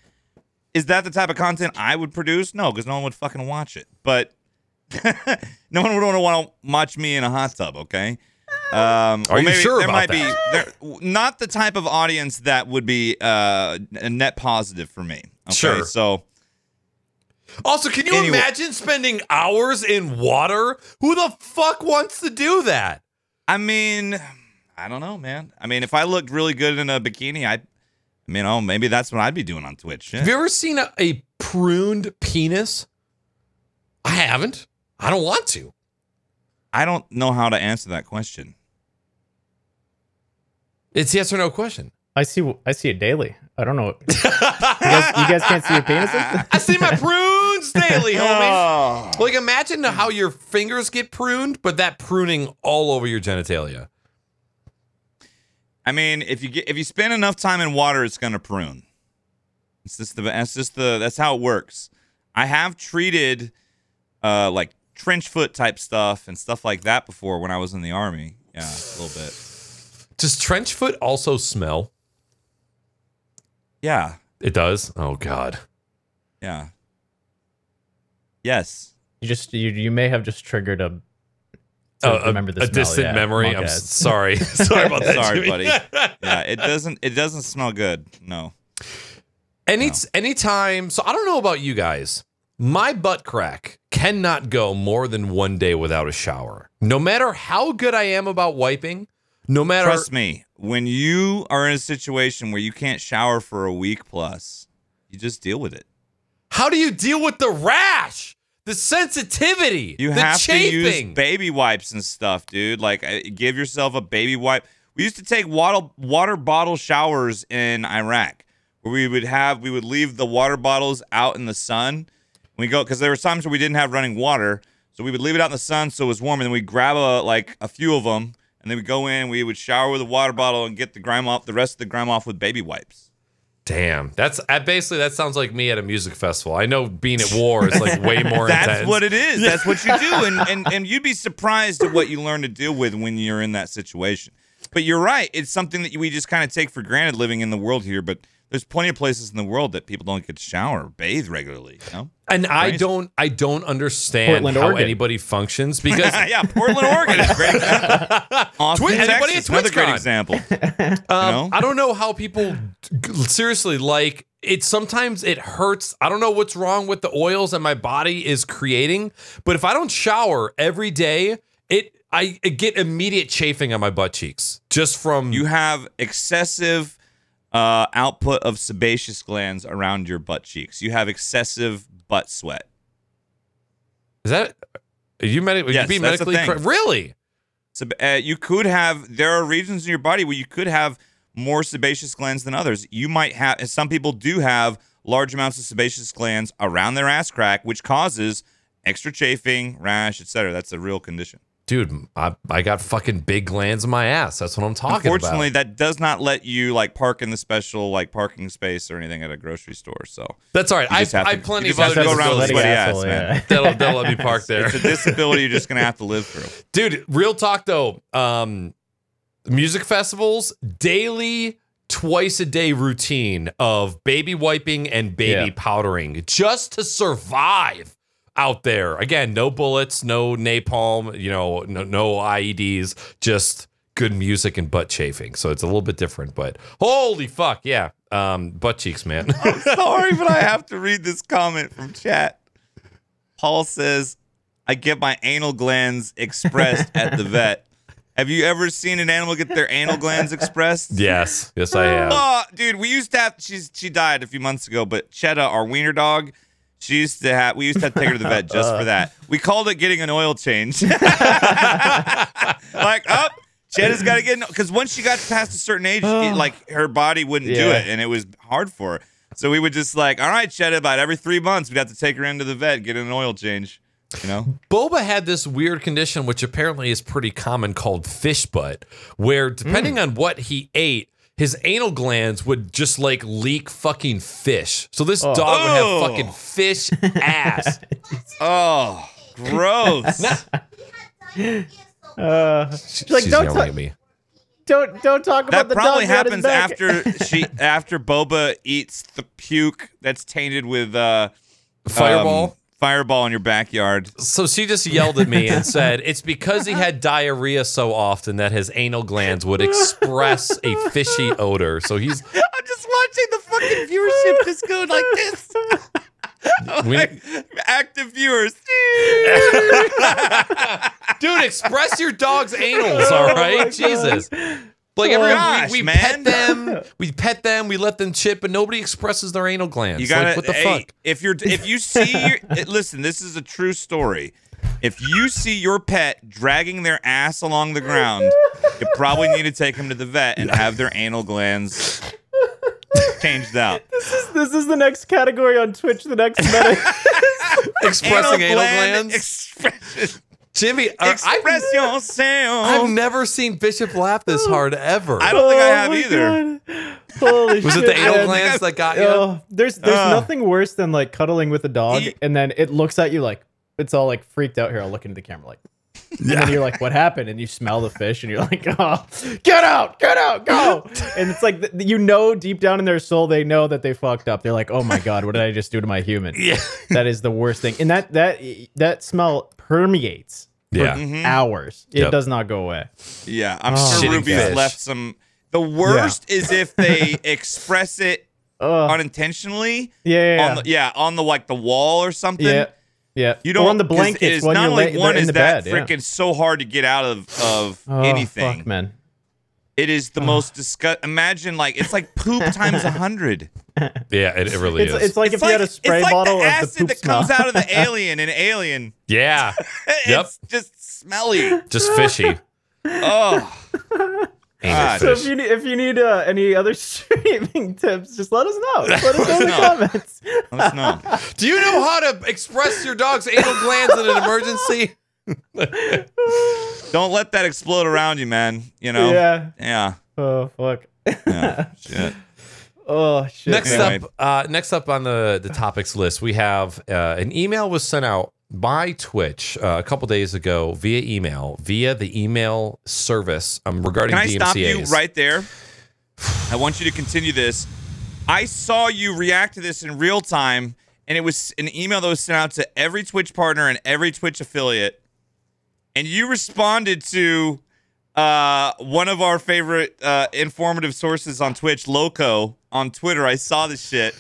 is that the type of content i would produce? No because no one would fucking watch it. But no one would want to watch me in a hot tub okay? Um Are or you sure there about might be there, not the type of audience that would be uh a net positive for me okay? Sure. so Also, can you Anyway. imagine spending hours in water? Who the fuck wants to do that? I mean, I don't know, man. I mean, if I looked really good in a bikini, I, I mean, oh, maybe that's what I'd be doing on Twitch. Shit. Have you ever seen a, a pruned penis? I haven't. I don't want to. I don't know how to answer that question. It's yes or no question. I see. I see it daily. I don't know. you, guys, you guys can't see your penises. I see my prunes daily, homie. Oh. Like imagine how your fingers get pruned, but that pruning all over your genitalia. I mean, if you get if you spend enough time in water, it's gonna prune. It's just the that's just the that's how it works. I have treated uh like trench foot type stuff and stuff like that before when I was in the army. Yeah, a little bit. Does trench foot also smell? Yeah, It does. Oh God. yeah. Yes. You just you you may have just triggered a. Oh, to a- remember the a smell, distant yeah, memory. I'm monkheads. s- sorry. sorry about that. Sorry, Jimmy. buddy. Yeah, it doesn't it doesn't smell good. No. Any anytime. So I don't know about you guys. My butt crack cannot go more than one day without a shower. No matter how good I am about wiping, no matter Trust me, when you are in a situation where you can't shower for a week plus, you just deal with it. How do you deal with the rash, the sensitivity, You the have chafing. to use baby wipes and stuff, dude. Like, uh, give yourself a baby wipe. We used to take water water bottle showers in Iraq, where we would have we would leave the water bottles out in the sun. We go because there were times where we didn't have running water, so we would leave it out in the sun so it was warm, and then we'd grab a like a few of them, and then we go in. We would shower with a water bottle and get the grime off, the rest of the grime off with baby wipes. Damn, that's uh, basically that sounds like me at a music festival. I know being at war is like way more intense. That's intense. what it is. That's what you do, and, and and you'd be surprised at what you learn to deal with when you're in that situation. But you're right; it's something that we just kind of take for granted living in the world here. But there's plenty of places in the world that people don't get to shower, or bathe regularly. You know? And I don't, I don't understand Portland, how Oregon. anybody functions because yeah, Portland, Oregon is a great example. Austin, Twi- anybody Texas, another great example. um, know? I don't know how people seriously like it. Sometimes it hurts. I don't know what's wrong with the oils that my body is creating, but if I don't shower every day, it I get immediate chafing on my butt cheeks just from You have excessive uh, output of sebaceous glands around your butt cheeks. You have excessive butt sweat. Is that are you medi- Yes, you be medically correct? Really? So uh, you could have there are regions in your body where you could have more sebaceous glands than others. You might have some people do have large amounts of sebaceous glands around their ass crack, which causes extra chafing, rash, etc. That's a real condition. Dude, I, I got fucking big glands in my ass. That's what I'm talking Unfortunately, about. Unfortunately, that does not let you like park in the special like parking space or anything at a grocery store. So That's all right. I just have I to- have plenty of just have other to go around with disabilities. sweaty asshole, ass, man. yeah. That'll, that'll let me park there. it's a disability you're just gonna have to live through. Dude, real talk though. Um, music festivals, daily, twice a day routine of baby wiping and baby Yeah. powdering just to survive out there. Again, no bullets, no napalm, you know, no, no IEDs, just good music and butt chafing. So it's a little bit different, but holy fuck, yeah. Um, butt cheeks, man. Sorry, but I have to read this comment from chat. Paul says, I get my anal glands expressed at the vet. Have you ever seen an animal get their anal glands expressed? yes, yes, I have. Oh, dude, we used to have she's she died a few months ago, but Chetta, our wiener dog, she used to have we used to have to take her to the vet just for that. We called it getting an oil change. like, up, Chetta's got to get because once she got past a certain age, it, like her body wouldn't do it, and it was hard for her. So we would just like, all right, Chetta, about every three months, we'd have to take her into the vet, get an oil change. You know, Boba had this weird condition, which apparently is pretty common, called fish butt, where depending Hmm. on what he ate, his anal glands would just like leak fucking fish. So this dog would Oh. have fucking fish ass. oh, gross. Uh, she's like, She's don't, yelling ta- at me. don't don't talk about that the probably dog behind his happens back. after she after Boba eats the puke that's tainted with uh Fireball. um, fireball in your backyard. so she just yelled at me and said it's because he had diarrhea so often that his anal glands would express a fishy odor. So he's I'm just watching the fucking viewership just go like this. we, Like, active viewers. dude, express your dog's anals, all right? Oh Jesus. Like every Gosh, we, we man. pet them, we pet them, we let them chip, but nobody expresses their anal glands. You gotta. like, what the hey, fuck? If you're, if you see, your, listen, this is a true story. If you see your pet dragging their ass along the ground, you probably need to take them to the vet and have their anal glands changed out. this is this is the next category on Twitch. The next meta. Expressing anal, gland glands. expression. Jimmy, uh, I've, Express yourself. I've never seen Bishop laugh this hard ever. I don't think I Oh have my either. God. Holy Was it the anal man. glands that got you? Oh, there's there's Ugh. nothing worse than like cuddling with a dog He- and then it looks at you like it's all like freaked out here. I'll look into the camera like and then you're like, what happened? And you smell the fish and you're like, oh, get out, get out, go. And it's like, th- you know, deep down in their soul, they know that they fucked up. They're like, oh my God, what did I just do to my human? Yeah. That is the worst thing. And that, that, that smell permeates for Yeah. Mhm. hours. It Yep. does not go away. Yeah, I'm Oh. sure Shitting Ruby's fish. left some. The worst is if they express it Oh, unintentionally yeah, yeah, yeah. on the yeah on the like the wall or something. yeah. Yeah. You Or don't on the blankets It is when not you're only lay- one in is the that bed. yeah. freaking so hard to get out of of Oh, anything. Fuck, man. It is the most disgust. Imagine like it's like poop times a hundred. Yeah, it, it really It's, is. it's like if you had a spray it's like bottle the of the acid poop that smell. comes out of the alien in Alien. yeah, it's Yep. just smelly. just fishy. Oh, God. So if you need, if you need uh, any other streaming tips, just let us know. Let us know in the comments. let us know. Do you know how to express your dog's anal glands in an emergency? Don't let that explode around you, man. You know. Yeah. Yeah. Oh fuck. Yeah. Shit. Oh shit. Next. Anyway. up, uh, next up on the the topics list, we have uh, an email was sent out by Twitch uh, a couple days ago via email, via the email service um, regarding Can I DMCA's. stop you right there? I want you to continue this. I saw you react to this in real time, and it was an email that was sent out to every Twitch partner and every Twitch affiliate. And you responded to uh, one of our favorite uh, informative sources on Twitch, Loco, on Twitter. I saw this shit.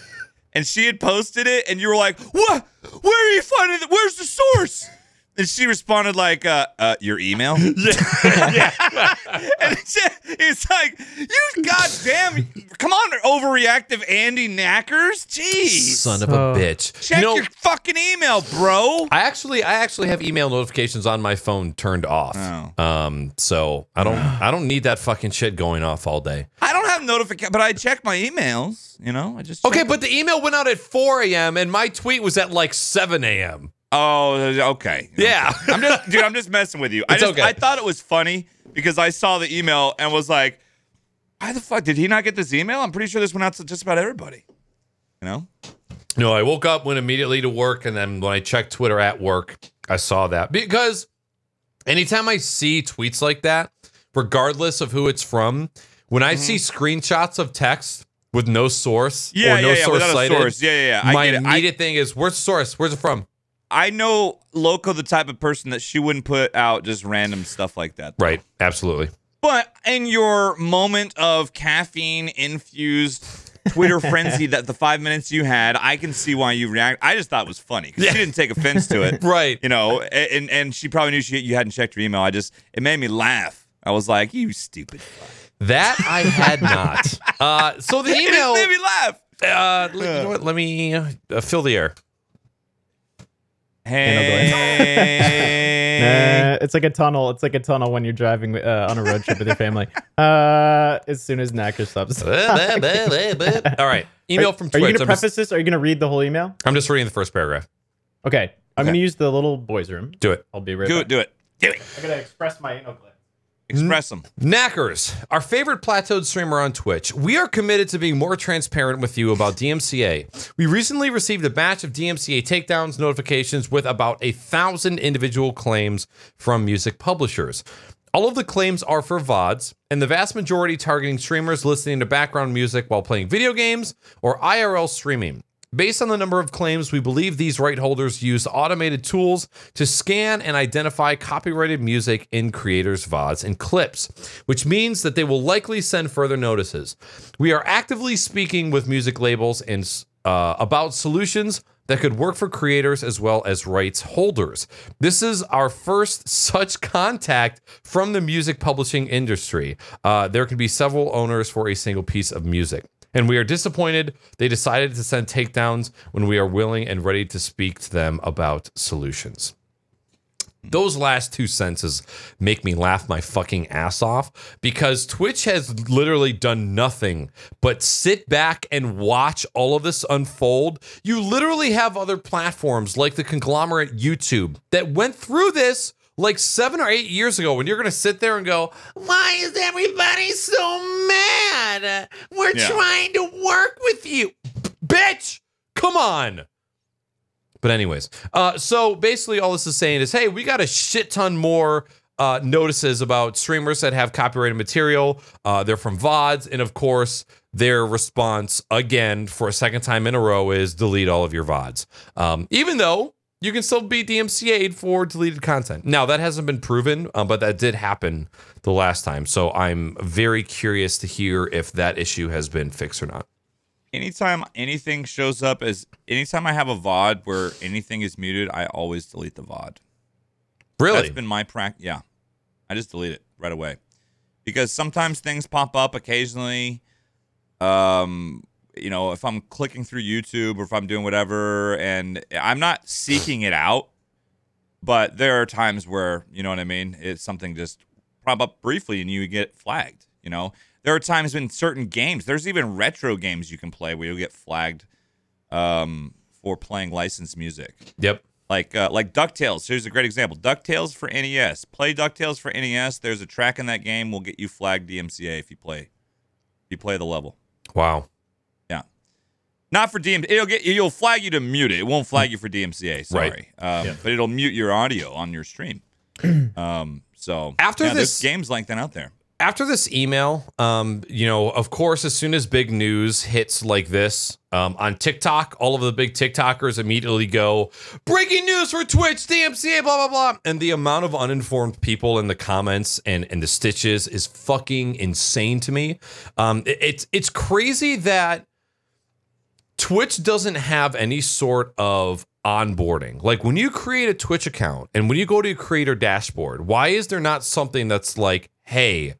And she had posted it, and you were like, What? Where are you finding it? Where's the source? And she responded like, uh, uh your email? yeah. and it's, it's like, you goddamn, come on, overreactive Andy Naaackers. Jeez. Son of a Oh. bitch. Check you know, your fucking email, bro. I actually I actually have email notifications on my phone turned off. Oh. Um, so I don't I don't need that fucking shit going off all day. I don't have notification, but I check my emails. You know, I just Okay, check but the email went out at 4 a.m. and my tweet was at like 7 a.m. Oh, okay. Yeah. I'm just, dude. I'm just messing with you. I just, okay. I thought it was funny because I saw the email and was like, "Why the fuck did he not get this email?" I'm pretty sure this went out to just about everybody. You know? No, I woke up, went immediately to work, and then when I checked Twitter at work, I saw that because anytime I see tweets like that, regardless of who it's from, when I see screenshots of text with no source Mm-hmm. Yeah, or no yeah, yeah. source cited, source. Yeah, yeah, yeah. My it. I- immediate thing is, "Where's the source? Where's it from?" I know Loco the type of person that she wouldn't put out just random stuff like that. Right, absolutely. But in your moment of caffeine infused Twitter frenzy that the five minutes you had, I can see why you react. I just thought it was funny 'cause Yeah. she didn't take offense to it. Right. You know, and and she probably knew she, you hadn't checked your email. I just it made me laugh. I was like, you stupid. That I had not. Uh, so the It email. made me laugh. Uh, l- you know what? Let me uh, fill the air. Hey. Nah, it's like a tunnel. It's like a tunnel when you're driving uh, on a road trip with your family. Uh, as soon as Naaacker stops. All right. Email from Are you gonna just, preface this? Are you gonna read the whole email? I'm just reading the first paragraph. Okay, I'm Okay. gonna use the little boys' room. Do it. I'll be right do back. it. Do it. Do it. I'm gonna express my anal gland. Express them. Naaackers, our favorite plateaued streamer on Twitch. We are committed to being more transparent with you about DMCA. We recently received a batch of DMCA takedowns notifications with about a thousand individual claims from music publishers. All of the claims are for VODs, and the vast majority targeting streamers listening to background music while playing video games or IRL streaming. Based on the number of claims, we believe these right holders use automated tools to scan and identify copyrighted music in creators' VODs and clips, which means that they will likely send further notices. We are actively speaking with music labels and uh, about solutions that could work for creators as well as rights holders. This is our first such contact from the music publishing industry. Uh, there can be several owners for a single piece of music. And we are disappointed they decided to send takedowns when we are willing and ready to speak to them about solutions. Those last two sentences make me laugh my fucking ass off because Twitch has literally done nothing but sit back and watch all of this unfold. You literally have other platforms like the conglomerate YouTube that went through this like seven or eight years ago when you're gonna sit there and go, Why is everybody so mad? We're Yeah. trying to work with you. Bitch, come on. But anyways, uh, so basically all this is saying is, hey, we got a shit ton more uh, notices about streamers that have copyrighted material. Uh, they're from VODs, and of course, their response again for a second time in a row is delete all of your VODs. Um, even though you can still be DMCA'd for deleted content. Now that hasn't been proven, um, but that did happen the last time. So I'm very curious to hear if that issue has been fixed or not. anytime anything shows up as anytime I have a VOD where anything is muted, I always delete the VOD. Really? That's been my practice. Yeah, I just delete it right away because sometimes things pop up occasionally. Um, you know, if I'm clicking through YouTube or if I'm doing whatever, and I'm not seeking it out, but there are times where you know what I mean. It's something just pop up briefly and you get flagged. You know, there are times in certain games. There's even retro games you can play where you'll get flagged um, for playing licensed music yep. like uh, like Ducktales. Here's a great example. Ducktales for NES. Play Ducktales for NES. There's a track in that game will get you flagged DMCA if you play if you play the level. Wow. Yeah. Not for DM. It'll get you'll flag you to mute it. It won't flag you for DMCA. Sorry, um, but it'll mute your audio on your stream. um, so After yeah, this- games like that out there. after this email, um, you know, of course, as soon as big news hits like this um, on TikTok, all of the big TikTokers immediately go, breaking news for Twitch, DMCA, blah, blah, blah. And the amount of uninformed people in the comments and, and the stitches is fucking insane to me. Um, it- it's, it's crazy that Twitch doesn't have any sort of onboarding. Like when you create a Twitch account and when you go to your creator dashboard, why is there not something that's like, hey,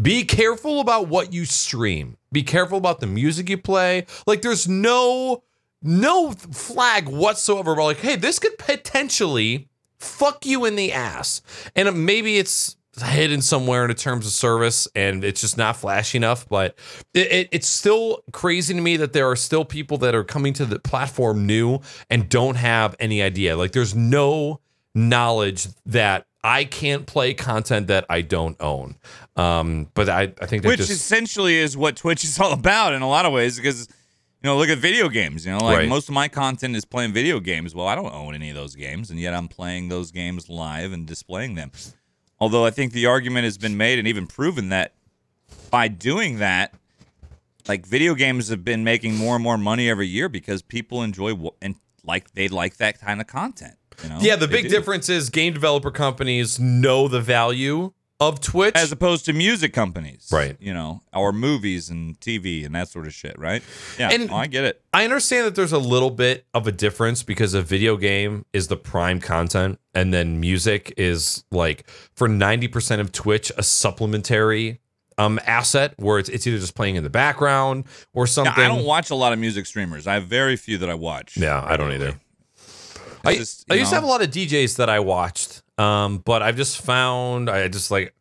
be careful about what you stream. Be careful about the music you play. Like there's no no flag whatsoever about like, hey, this could potentially fuck you in the ass. And maybe it's hidden somewhere in the terms of service and it's just not flashy enough. But it, it, it's still crazy to me that there are still people that are coming to the platform new and don't have any idea. Like there's no knowledge that I can't play content that I don't own. Um, but I, I think Which just essentially is what Twitch is all about in a lot of ways because you know, look at video games, you know, like Right. most of my content is playing video games. Well, I don't own any of those games and yet I'm playing those games live and displaying them. Although I think the argument has been made and even proven that by doing that like video games have been making more and more money every year because people enjoy and like they like that kind of content, you know? yeah, the They big do. difference is game developer companies know the value of Twitch. as opposed to music companies, Right. You know, or movies and TV and that sort of shit, right? Yeah, And- oh, I get it. I understand that there's a little bit of a difference because a video game is the prime content, and then music is like for 90% of Twitch a supplementary um asset where it's it's either just playing in the background or Now, something. I don't watch a lot of music streamers. I have very few that I watch. Yeah, I don't either. It's I, just, I you used to have a lot of DJs that I watched, um, but I've just found I just like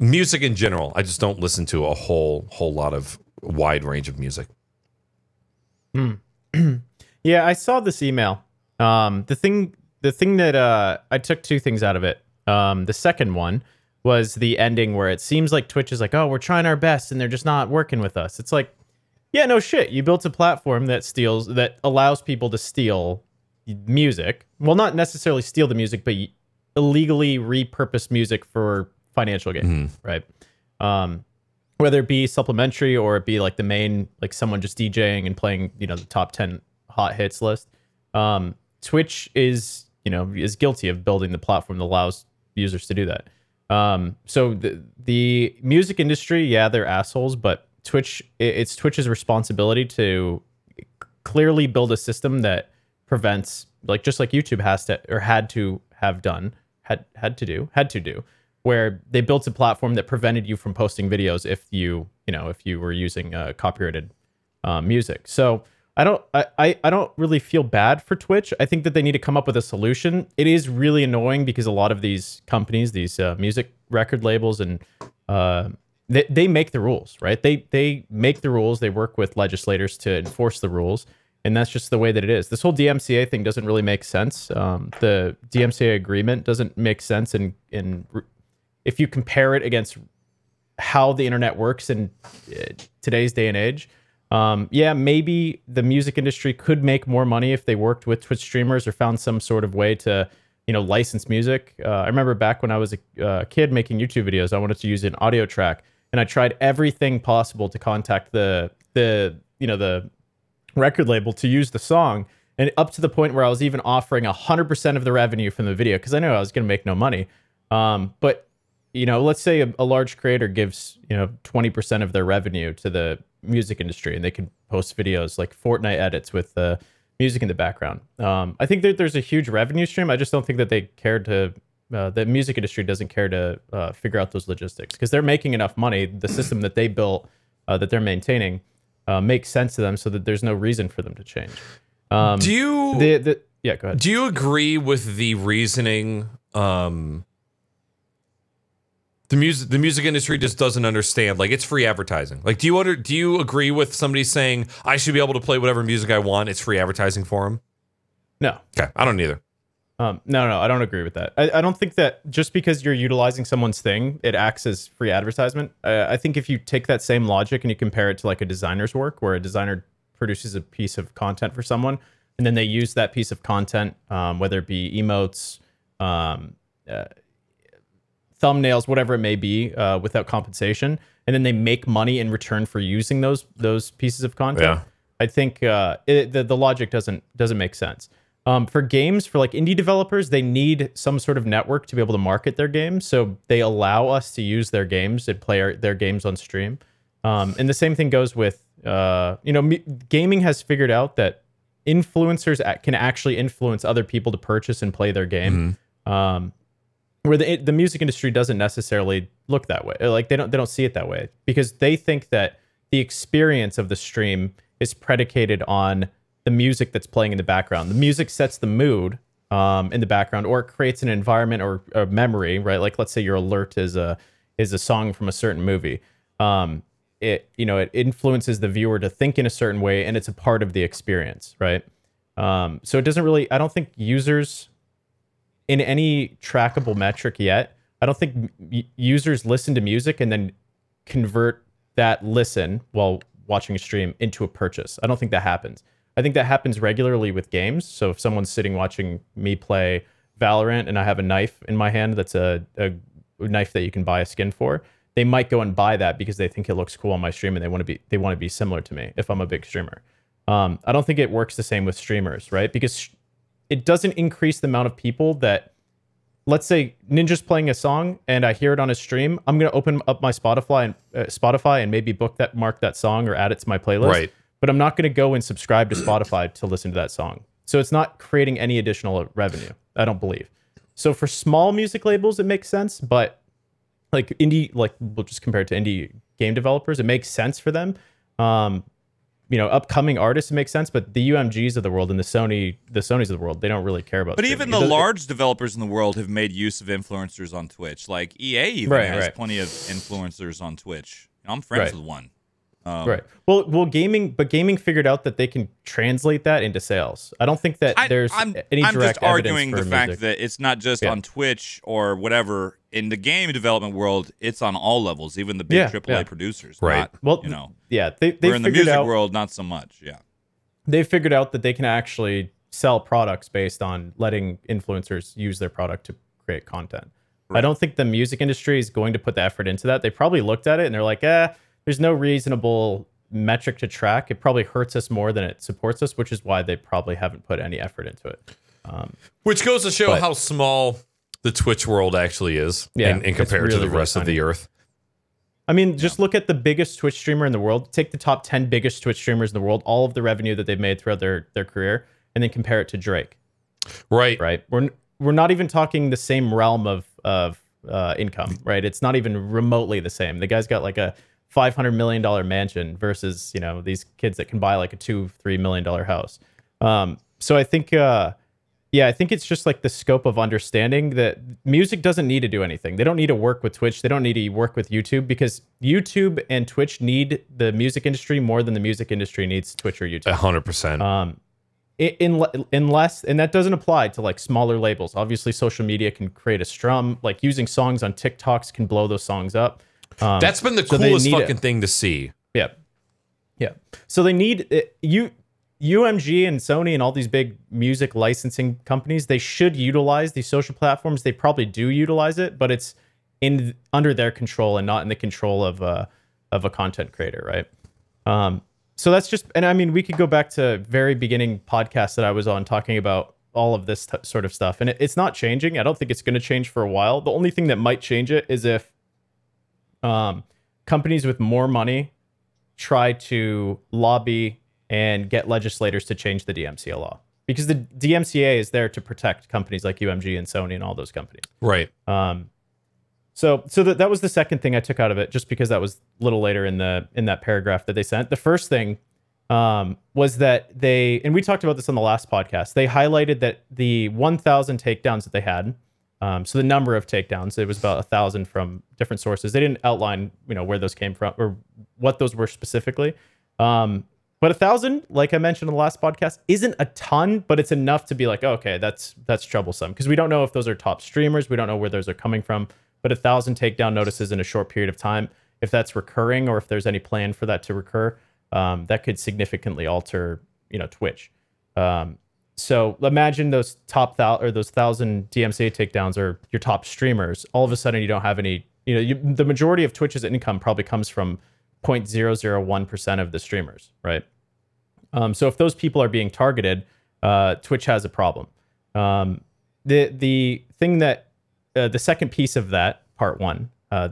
music in general. I just don't listen to a whole whole lot of wide range of music. Yeah, I saw this email. Um, the thing, the thing that uh, I took two things out of it. Um, the second one was the ending where it seems like Twitch is like, oh, we're trying our best, and they're just not working with us. It's like, yeah, no shit. You built a platform that steals, that allows people to steal music. Well, not necessarily steal the music, but illegally repurpose music for financial gain, right? Um, whether it be supplementary or it be like the main like someone just DJing and playing you know the top 10 hot hits list um Twitch is you know is guilty of building the platform that allows users to do that um so the the music industry yeah they're assholes but Twitch it- it's Twitch's responsibility to clearly build a system that prevents like just like YouTube has to or had to have done had had to do had to do where they built a platform that prevented you from posting videos if you you know if you were using uh, copyrighted uh, music. So I don't I, I don't really feel bad for Twitch. I think that they need to come up with a solution. It is really annoying because a lot of these companies these uh, music record labels and uh, they, they make the rules right? They they make the rules. They work with legislators to enforce the rules and that's just the way that it is. This whole DMCA thing doesn't really make sense. Um, the DMCA agreement doesn't make sense in in if you compare it against how the internet works in uh, today's day and age. Um, yeah, maybe the music industry could make more money if they worked with Twitch streamers or found some sort of way to, you know, license music. Uh, I remember back when I was a uh, kid making YouTube videos, I wanted to use an audio track, and I tried everything possible to contact the the you know the record label to use the song, and up to the point where I was even offering hundred percent of the revenue from the video because I knew I was going to make no money. Um, but you know, let's say a, a large creator gives, you know, 20% of their revenue to the music industry and they can post videos like Fortnite edits with the music in the background. Um, I think that there's a huge revenue stream. I just don't think that they care to, uh, the music industry doesn't care to uh, figure out those logistics because they're making enough money. The system that they built, uh, that they're maintaining, uh, makes sense to them so that there's no reason for them to change. Um, Do you the, the, yeah, go ahead. do you agree with the reasoning? Um, the music the music industry just doesn't understand. Like it's free advertising. Like do you under do you agree with somebody saying I should be able to play whatever music I want? It's free advertising for them. No, Okay, I don't either. Um, no, no, I don't agree with that. I, I don't think that just because you're utilizing someone's thing, it acts as free advertisement. Uh, I think if you take that same logic and you compare it to like a designer's work, where a designer produces a piece of content for someone, and then they use that piece of content, um, whether it be emotes, um, uh, thumbnails, whatever it may be, uh, without compensation, and then they make money in return for using those those pieces of content. Yeah. I think uh, it, the the logic doesn't doesn't make sense. Um, for games, for like indie developers, they need some sort of network to be able to market their games. So they allow us to use their games and play our, their games on stream. Um, and the same thing goes with, uh, you know, me, gaming has figured out that influencers can actually influence other people to purchase and play their game. Um, where the the music industry doesn't necessarily look that way. Like they don't they don't see it that way because they think that the experience of the stream is predicated on the music that's playing in the background. The music sets the mood um, in the background, or it creates an environment or a memory, right? Like let's say your alert is a is a song from a certain movie. Um, it you know it influences the viewer to think in a certain way, and it's a part of the experience, right? Um, so it doesn't really. I don't think users in any trackable metric yet. I don't think m- users listen to music and then convert that listen while watching a stream into a purchase. I don't think that happens. I think that happens regularly with games. So if someone's sitting watching me play Valorant and I have a knife in my hand that's a, a knife that you can buy a skin for, they might go and buy that because they think it looks cool on my stream and they want to be they want to be similar to me if I'm a big streamer. Um, I don't think it works the same with streamers, right? Because sh- it doesn't increase the amount of people that let's say Ninja's playing a song and I hear it on his stream, I'm gonna open up my Spotify and uh, Spotify and maybe book that, mark that song or add it to my playlist. Right. But I'm not gonna go and subscribe to Spotify to listen to that song. So it's not creating any additional revenue. I don't believe. So for small music labels, it makes sense, but like indie, like we'll just compare it to indie game developers, it makes sense for them. Um, you know, upcoming artists it makes sense, but the UMGs of the world and the Sony, the Sonys of the world, they don't really care about. But streaming. even the large developers in the world have made use of influencers on Twitch. Like EA even Right, has right. plenty of influencers on Twitch. I'm friends Right. with one. Um, right. Well, well, gaming, but gaming figured out that they can translate that into sales. I don't think that I, there's I'm, any I'm direct just arguing evidence the for fact that it's not just Yeah. on Twitch or whatever. In the game development world, it's on all levels, even the big Yeah, AAA yeah. producers. Right. Not, well, you know, yeah, they they we're in the music out world, not so much. Yeah. they figured out that they can actually sell products based on letting influencers use their product to create content. I don't think the music industry is going to put the effort into that. They probably looked at it and they're like, eh, there's no reasonable metric to track. It probably hurts us more than it supports us, which is why they probably haven't put any effort into it. Which goes to show But- how small the Twitch world actually is Yeah, in, in compared to really, the really rest of the earth. I mean, just look at the biggest Twitch streamer in the world. Take the top 10 biggest Twitch streamers in the world, all of the revenue that they've made throughout their, their career, and then compare it to Drake, Right. right? We're, we're not even talking the same realm of, of uh, income, right? It's not even remotely the same. The guy's got like a $500 million mansion versus, you know, these kids that can buy like a two, $3 million house. Um, so I think, uh, yeah, I think it's just like the scope of understanding that music doesn't need to do anything. They don't need to work with Twitch. They don't need to work with YouTube because YouTube and Twitch need the music industry more than the music industry needs Twitch or YouTube. hundred percent. Um, in, unless, and that doesn't apply to like smaller labels. Obviously, social media can create a strum. Like using songs on TikToks can blow those songs up. Um, That's been the so coolest it. fucking thing to see. yeah, yeah. So they need uh, you, UMG and Sony and all these big music licensing companies. They should utilize these social platforms. They probably do utilize it, but it's in under their control and not in the control of uh, of a content creator, right? Um, so that's just, and I mean, we could go back to very beginning podcast that I was on talking about all of this t- sort of stuff, and it, it's not changing. I don't think it's going to change for a while. The only thing that might change it is if um, companies with more money try to lobby and get legislators to change the DMCA law because the DMCA is there to protect companies like UMG and Sony and all those companies. Right. Um, so so that that was the second thing I took out of it, just because that was a little later in the in that paragraph that they sent. The first thing um, was that they and we talked about this on the last podcast. They highlighted that the 1,000 takedowns that they had. Um, so the number of takedowns, it was about a thousand from different sources. They didn't outline, you know, where those came from or what those were specifically. Um, but a thousand, like I mentioned in the last podcast, isn't a ton, but it's enough to be like, okay, that's that's troublesome because we don't know if those are top streamers. We don't know where those are coming from. But a thousand takedown notices in a short period of time, if that's recurring or if there's any plan for that to recur, um, that could significantly alter, you know, Twitch. Um, so imagine those top thou- or those thousand DMCA takedowns are your top streamers. All of a sudden, you don't have any. You know, you, the majority of Twitch's income probably comes from 0.001 percent of the streamers, right? Um, so if those people are being targeted, uh, Twitch has a problem. Um, the the thing that uh, the second piece of that part one, uh,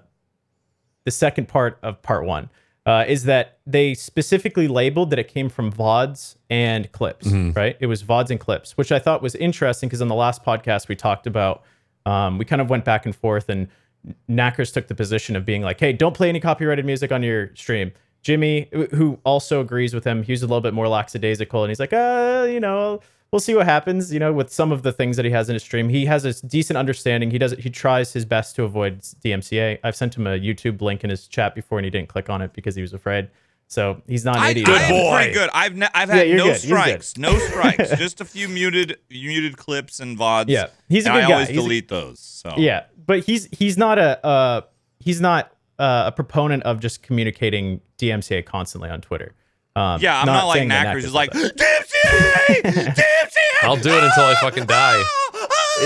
the second part of part one uh, is that they specifically labeled that it came from VODs and clips, right? It was VODs and clips, which I thought was interesting because on the last podcast we talked about, um, we kind of went back and forth, and Naaackers took the position of being like, hey, don't play any copyrighted music on your stream. Jimmy, who also agrees with him, he's a little bit more lackadaisical, and he's like, uh, you know, we'll see what happens. You know, with some of the things that he has in his stream, he has a decent understanding. He does, he tries his best to avoid DMCA. I've sent him a YouTube link in his chat before, and he didn't click on it because he was afraid. So he's not an I, idiot. I about am boy. pretty good. I've ne- I've had you're no good. He's good. strikes, no strikes, just a few muted muted clips and vods. Yeah, he's a and good I guy. always He's a- delete those. So Yeah, but he's he's not a uh, he's not uh, a proponent of just communicating DMCA constantly on Twitter. Um, yeah, I'm not, like saying that Naaackers. does Is like. DMCA, DMCA. I'll do it until I fucking die.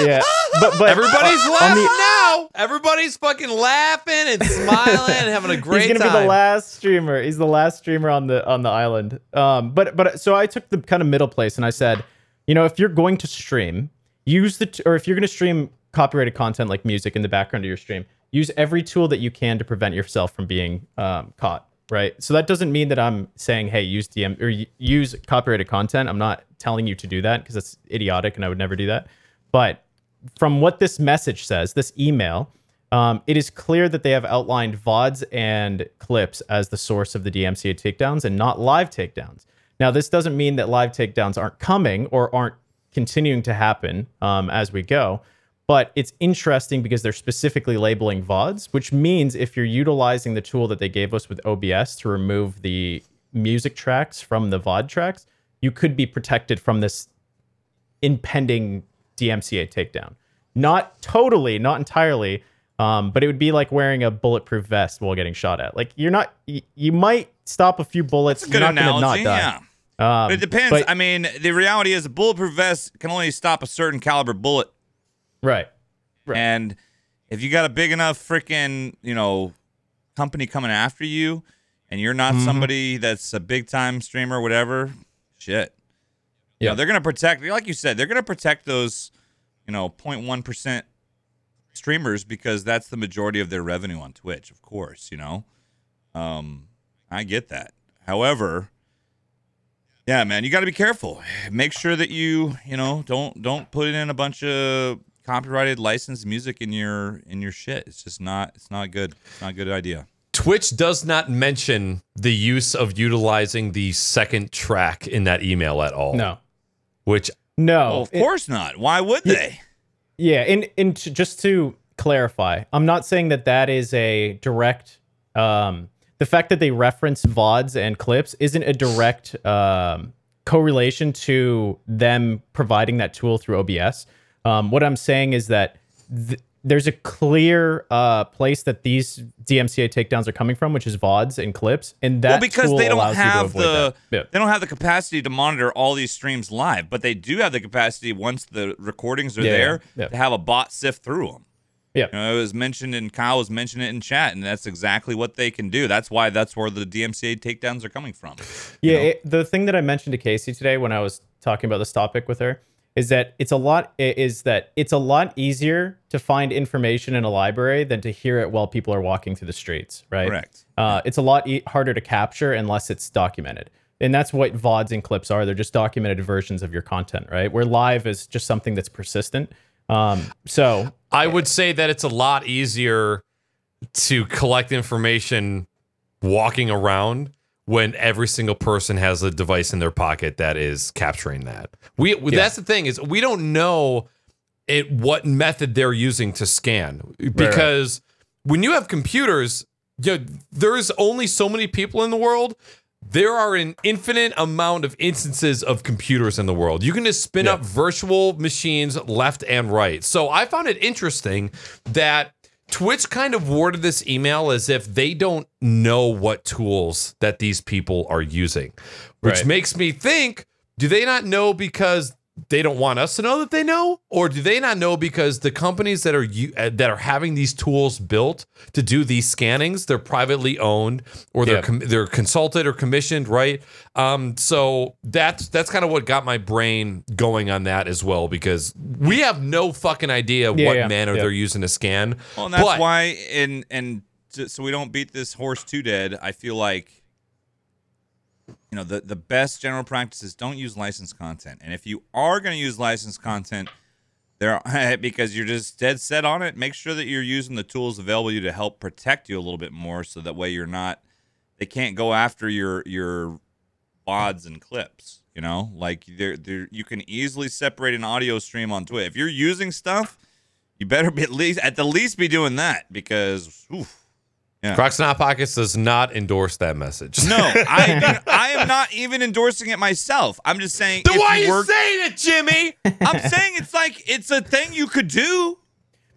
yeah, but but Everybody's uh, laughing the- now. Everybody's fucking laughing and smiling and having a great time. he's gonna time. be the last streamer. He's the last streamer on the on the island. Um, but but so I took the kind of middle place and I said, you know, if you're going to stream, use the t- or if you're going to stream copyrighted content like music in the background of your stream, use every tool that you can to prevent yourself from being um, caught. Right. So that doesn't mean that I'm saying, hey, use DM or use copyrighted content. I'm not telling you to do that because that's idiotic and I would never do that. But from what this message says, this email, um, it is clear that they have outlined VODs and clips as the source of the DMCA takedowns and not live takedowns. Now, this doesn't mean that live takedowns aren't coming or aren't continuing to happen um, as we go, but it's interesting because they're specifically labeling VODs, which means if you're utilizing the tool that they gave us with OBS to remove the music tracks from the VOD tracks, you could be protected from this impending DMCA takedown. Not totally, not entirely, um, but it would be like wearing a bulletproof vest while getting shot at. Like you're not, you, you might stop a few bullets. That's a good you're not analogy. not Yeah. die. Um, But it depends. but- I mean, the reality is a bulletproof vest can only stop a certain caliber bullet. Right. Right. And if you got a big enough freaking, you know, company coming after you and you're not Mm-hmm. somebody that's a big time streamer, whatever, shit. Yeah. Yeah. they're going to protect, like you said, they're going to protect those, you know, 0.1% streamers because that's the majority of their revenue on Twitch, of course, you know? Um, I get that. However, yeah, man, you got to be careful. Make sure that you, you know, don't don't put in a bunch of copyrighted licensed music in your in your shit. It's just not it's not good. It's not a good idea. Twitch does not mention the use of utilizing the second track in that email at all. No. Which No, Well, of it- course not. Why would they? Yeah, and and to, just to clarify, I'm not saying that that is a direct. Um, the fact that they reference vods and clips isn't a direct um, correlation to them providing that tool through OBS. Um, what I'm saying is that th- there's a clear uh, place that these DMCA takedowns are coming from, which is vods and clips, and that well, because they don't allows you to have the. Yeah. they don't have the capacity to monitor all these streams live, but they do have the capacity once the recordings are Yeah, yeah, there yeah. to have a bot sift through them. Yeah. You know, it was mentioned and Kyle was mentioning it in chat, and that's exactly what they can do. That's why that's where the DMCA takedowns are coming from. Yeah, it, the thing that I mentioned to Casey today when I was talking about this topic with her is that it's a lot is that it's a lot easier to find information in a library than to hear it while people are walking through the streets, right? Correct. Uh, it's a lot e- harder to capture unless it's documented. And that's what VODs and clips are. They're just documented versions of your content, right? Where live is just something that's persistent. Um, so I would say that it's a lot easier to collect information walking around when every single person has a device in their pocket that is capturing that. We that's the thing is we don't know it what method they're using to scan because when you have computers, you know, there's only so many people in the world. There are an infinite amount of instances of computers in the world. You can just spin up virtual machines left and right. So I found it interesting that Twitch kind of worded this email as if they don't know what tools that these people are using, which Right. makes me think do they not know because they don't want us to know that they know or do they not know because the companies that are uh, that are having these tools built to do these scannings they're privately owned or they're Yeah. com- they're consulted or commissioned right um so that's that's kind of what got my brain going on that as well because we have no fucking idea Yeah, what yeah, manner yeah. they're using to scan Well, and that's But- why, and and to, so we don't beat this horse too dead. I feel like, you know, the the best general practice is don't use licensed content. And if you are going to use licensed content, there because you're just dead set on it, make sure that you're using the tools available to you to help protect you a little bit more, so that way you're not, they can't go after your your vods and clips. You know, like there there you can easily separate an audio stream on twitter If you're using stuff you better be at least at the least be doing that because oof. Crocs and Hot Pockets does not endorse that message no, I I am not even endorsing it myself. I'm just saying. then if why are you saying it Jimmy I'm saying it's like it's a thing you could do.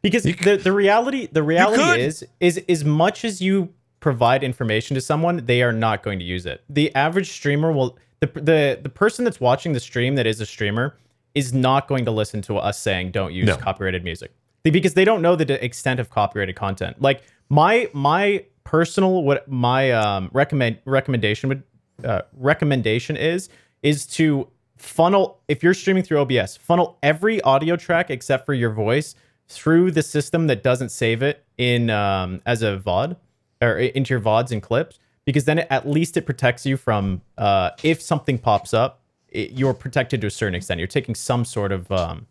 because the, the reality the reality is is as much as you provide information to someone they are not going to use it the average streamer will the the, the person that's watching the stream that is a streamer is not going to listen to us saying don't use No. copyrighted music because they don't know the extent of copyrighted content like my my personal what my um recommend recommendation would uh, recommendation is is to funnel if you're streaming through OBS, funnel every audio track except for your voice through the system that doesn't save it in um, as a VOD or into your VODs and clips, because then it, at least it protects you from uh, if something pops up, it, you're protected to a certain extent. You're taking some sort of um,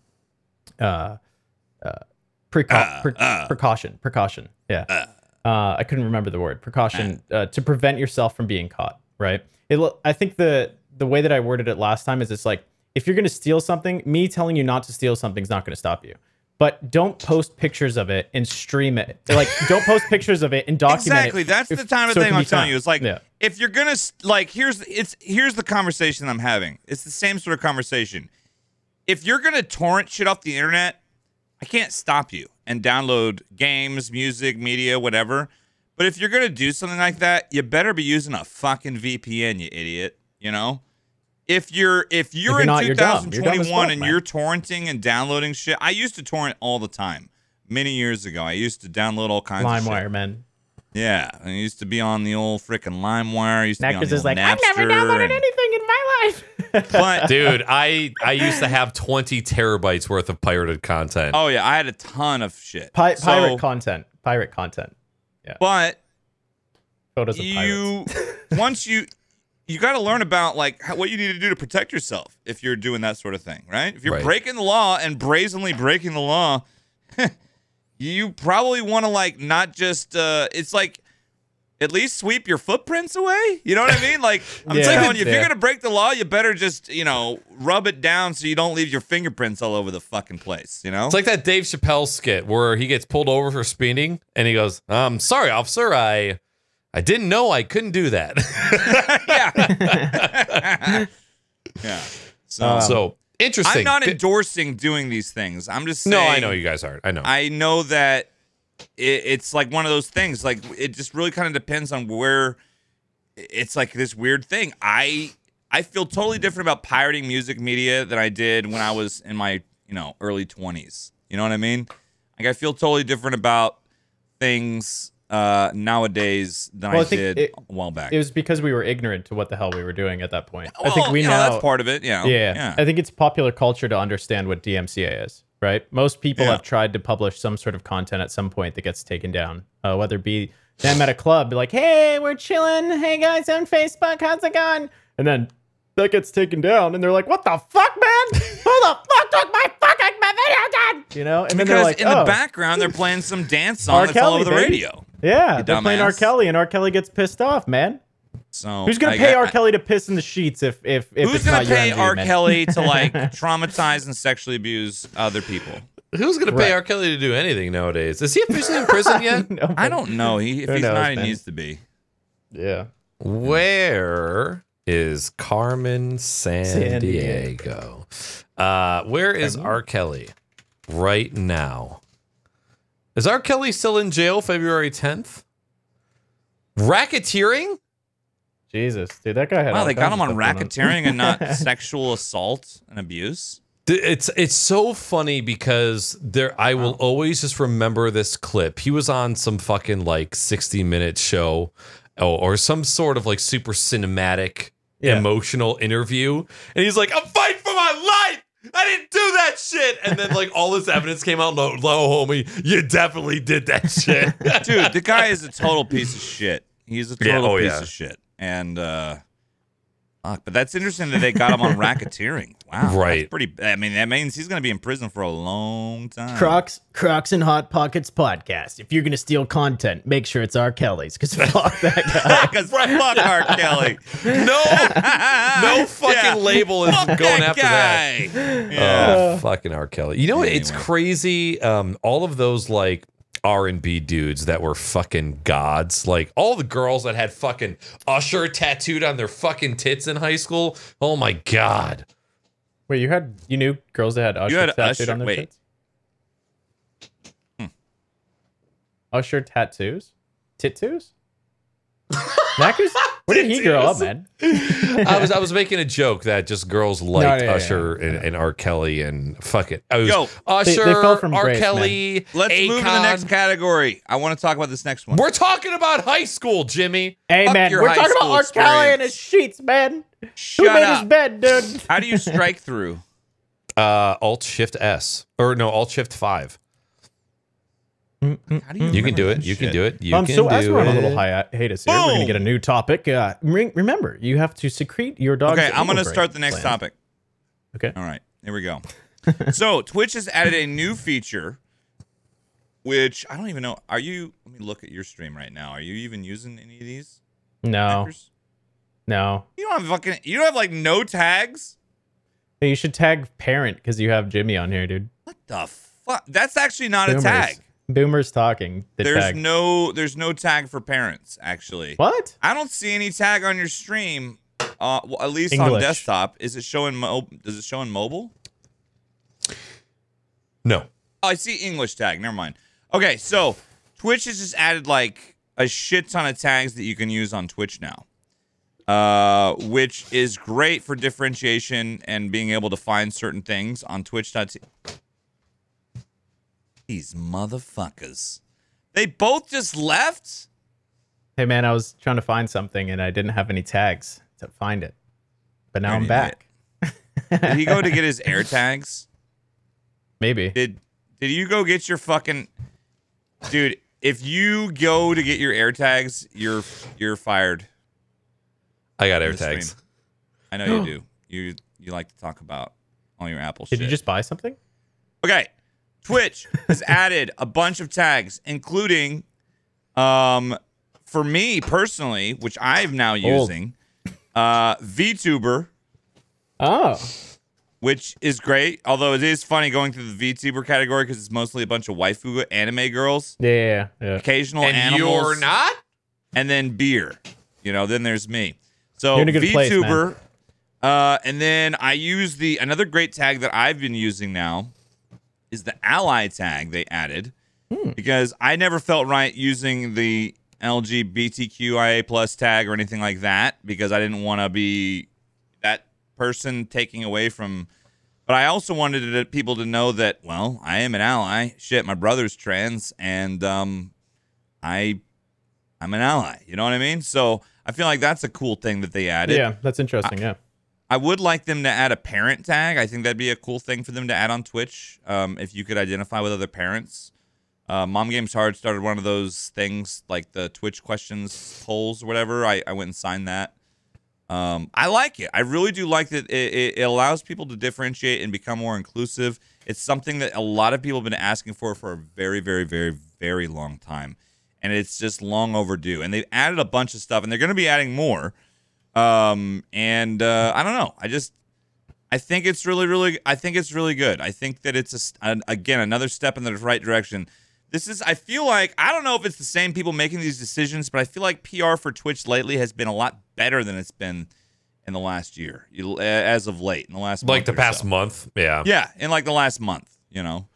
uh, uh, precau- pre- precaution, precaution. Yeah. Uh, I couldn't remember the word precaution uh, to prevent yourself from being caught. Right. It. I think the the way that I worded it last time is it's like if you're going to steal something, me telling you not to steal something is not going to stop you. But don't post pictures of it and stream it. Like don't post pictures of it and document Exactly. it. That's if- the kind of so thing I'm telling you. It's like Yeah. if you're gonna like here's it's here's the conversation I'm having. It's the same sort of conversation. If you're gonna torrent shit off the internet, I can't stop you and download games, music, media, whatever. But if you're gonna do something like that, you better be using a fucking VPN, you idiot. You know. If you're if you're, you're in not, you're. You're dumb as 2021 fuck, and you're torrenting and downloading shit, I used to torrent all the time. Many years ago, I used to download all kinds of. LimeWire, man. Yeah, I used to be on the old freaking LimeWire. I used to be on Naaackers the is old like, I've never downloaded and- anything in my life. But Dude, I I used to have 20 terabytes worth of pirated content. oh yeah, I had a ton of shit. Pi- So- pirate content. Pirate content. Yeah. But Photos of pirates. you once you you got to learn about like how, what you need to do to protect yourself if you're doing that sort of thing, right? If you're Right. breaking the law and brazenly breaking the law, you probably want to like not just uh it's like at least sweep your footprints away. You know what I mean? Like I'm Yeah. telling you, if Yeah. you're gonna break the law, you better just you know rub it down so you don't leave your fingerprints all over the fucking place. You know? It's like that Dave Chappelle skit where he gets pulled over for speeding and he goes, "I'm sorry, officer, I I didn't know I couldn't do that." yeah. yeah. So Um, so interesting. I'm not endorsing doing these things. I'm just saying. no, I know you guys aren't. I know. I know that it, it's like one of those things. Like it just really kind of depends on where. It's like this weird thing. I I feel totally different about pirating music media than I did when I was in my you know early 20s. You know what I mean? Like I feel totally different about things uh, nowadays than Well, I, I did it- a while back. It was because we were ignorant to what the hell we were doing at that point. I think we now that's part of it. Yeah. yeah, Yeah. I think it's popular culture to understand what DMCA is, right? Most people Yeah. have tried to publish some sort of content at some point that gets taken down, uh, whether it be them at a club, like, "Hey, we're chilling. Hey guys on Facebook, how's it going?" And then that gets taken down, and they're like, "What the fuck, man? Who the fuck took my fucking my video down?" You know, and then they're because like, in "Oh, the background they're playing some dance song R. that's all over the baby. radio. yeah, they're playing R. Kelly, and R. Kelly gets pissed off, man. So Who's gonna I- pay I- R. Kelly to piss in the sheets if if if Who's it's gonna not pay MV, R. Kelly to like traumatize and sexually abuse other people? Who's gonna pay Right. R. Kelly to do anything nowadays? Is he officially in prison yet? No, I don't know. He if he's knows, not, he man? needs to be. Yeah. Where is Carmen San, San Diego? Uh, where is R. Kelly right now? Is R. Kelly still in jail February 10th? Racketeering? Jesus, dude, that guy had. Wow, all they got him on stuff going racketeering and not sexual assault and abuse. It's it's so funny because there I will always just remember this clip. He was on some fucking like 60 minute show or, or some sort of like super cinematic Yeah. emotional interview and he's like I'm fighting for my life. I didn't do that shit. And then like all this evidence came out no, no homie, you definitely did that shit. Dude, the guy is a total piece of shit. He's a Yeah, total oh, piece yeah. of shit. And uh fuck, but that's interesting that they got him on racketeering. Wow. Right. Pretty I mean, that means he's gonna be in prison for a long time. Crocs, Crocs and Hot Pockets podcast. If you're gonna steal content, make sure it's R. Kelly's, because fuck that guy. Because fuck R. Kelly. no, no fucking Yeah. label is Fuck going that after that. Yeah. Oh, fucking R. Kelly. You know what? It's crazy. Um, all of those like R and B dudes that were fucking gods, like all the girls that had fucking Usher tattooed on their fucking tits in high school. Oh my god. Wait, you had you knew girls that had Usher had tattooed Usher- on their wait. tits? Hmm. Usher tattoos, tattoos. Naaackers? Where did he grow up, man? I was I was making a joke that just girls liked yeah, yeah, Usher And, and R. Kelly and fucking I was Yo, Usher, they fell from R. grace, Kelly. Let's move to the next category. I want to talk about this next one. We're talking about high school, Jimmy. Hey, Fuck man, your we're talking about school R. Kelly and his sheets, man. Who Shut made up. his bed, dude? How do you strike through? Uh, Alt Shift S or no Alt Shift Five. How do You can do it. You can do it. You um, can so do as we're on a little it. hiatus here, we're gonna get a new topic. Uh, re- remember, you have to secrete your dog. Okay, I'm going to start the next gland. topic. Okay. All right, here we go. so Twitch has added a new feature, which I don't even know. Are you? Let me look at your stream right now. Are you even using any of these? No, hackers? no. You don't have fucking. You don't have like no tags. You should tag parent because you have Jimmy on here, dude. What the fuck? That's actually not Boomers. a tag. Boomers talking. The There's tag. no. There's no tag for parents. Actually, what? I don't see any tag on your stream. Uh, well, at least on desktop. Is it showing? Mo- does it show in mobile? No. Oh, I see English tag. Never mind. Okay, so Twitch has just added like a shit ton of tags that you can use on Twitch now, uh, which is great for differentiation and being able to find certain things on Twitch. These motherfuckers. They both just left? Hey, man, I was trying to find something and I didn't have any tags to find it, but now I'm back. Did he go to get his air tags? Maybe. Did did you go get your fucking dude? If you go to get your air tags, you're you're fired. I got on air tags. stream. I know you do. You you like to talk about all your Apple Did shit. Did you just buy something? okay? Twitch has added a bunch of tags, including um for me personally, which I'm now using, uh, VTuber, Oh, which is great. Although it is funny going through the VTuber category because it's mostly a bunch of waifu anime girls, yeah, yeah, yeah. occasional and animals, you're not? and then beer. You know, then there's me. So You're in a good place, man. VTuber, uh, and then I use the another great tag that I've been using now is the ally tag they added Hmm. because I never felt right using the LGBTQIA plus tag or anything like that because I didn't want to be that person taking away from. But I also wanted people to know that well, I am an ally. Shit, my brother's trans, and um, I I'm an ally. You know what I mean? So I feel like that's a cool thing that they added. Yeah, that's interesting. Yeah. I would like them to add a parent tag. I think that'd be a cool thing for them to add on Twitch. Um, if you could identify with other parents. Uh, Mom Games Hard started one of those things like the Twitch questions polls or whatever. I, I went and signed that. Um, I like it. I really do like that. It, it, it allows people to differentiate and become more inclusive. It's something that a lot of people have been asking for for a very, very, very, very long time, and it's just long overdue. And they've added a bunch of stuff, and they're going to be adding more. Um, and uh, I don't know. I just I think it's really, really. I think it's really good. I think that it's a, s- an- again another step in the right direction. This is. I feel like I don't know if it's the same people making these decisions, but I feel like PR for Twitch lately has been a lot better than it's been in the last year, you- as of late, in the last Like the past so. month. Yeah. Yeah, in like the last month, you know,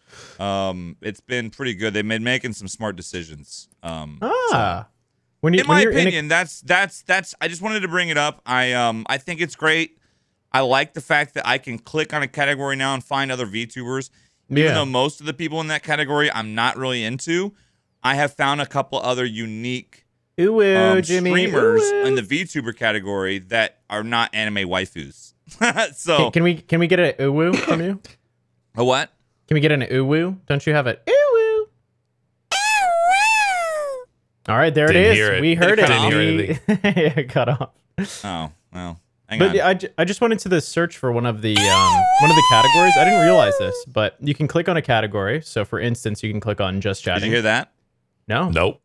um, it's been pretty good. They've been making some smart decisions. Um, Ah, when you in when my you're in a- opinion, that's that's that's. I just wanted to bring it up. I um I think it's great. I like the fact that I can click on a category now and find other VTubers. Even though most of the people in that category I'm not really into, I have found a couple other unique ooh, um, Jimmy, streamers ooh, in the VTuber category that are not anime waifus. so Can, can we can we get an woo from you? a what? Can we get an woo? Don't you have an ooh woo? All right, there Didn't it is. hear it. We Did it heard it. cut off? We- yeah, it cut off. Oh well, hang But on. I, ju- I just went into the search for one of the um, one of the categories. I didn't realize this, but you can click on a category. So, for instance, you can click on just chatting. Did you hear that? No, Nope.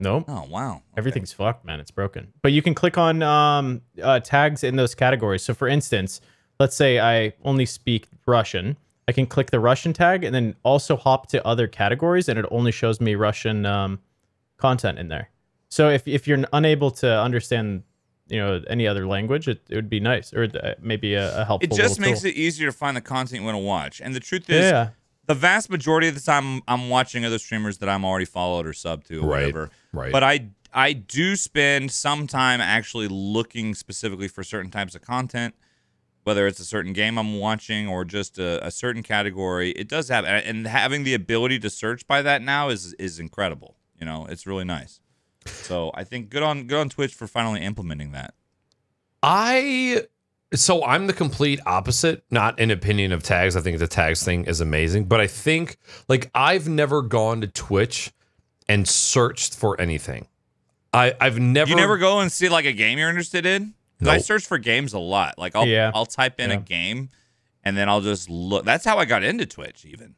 no, Oh wow. Okay. everything's fucked, man. It's broken. But you can click on um, uh, tags in those categories. So, for instance, let's say I only speak Russian. I can click the Russian tag and then also hop to other categories, and it only shows me Russian um, content in there. So, if if you're unable to understand, you know, any other language, it, it would be nice, or uh, maybe a, a helpful. It just makes tool. it easier to find the content you want to watch. And the truth is, Yeah. the vast majority of the time I'm watching other streamers that I'm already followed or sub to or Right, whatever. right. But I I do spend some time actually looking specifically for certain types of content, whether it's a certain game I'm watching or just a, a certain category. It does have and having the ability to search by that now is is incredible. You know, it's really nice. So I think good on good on Twitch for finally implementing that. I so I'm the complete opposite. Not an opinion of tags. I think the tags thing is amazing, but I think like I've never gone to Twitch and searched for anything. I I've never You never go and see like a game you're interested in? 'Cause I search for games a lot. Like I'll Yeah. I'll type in a game and then I'll just look. That's how I got into Twitch even.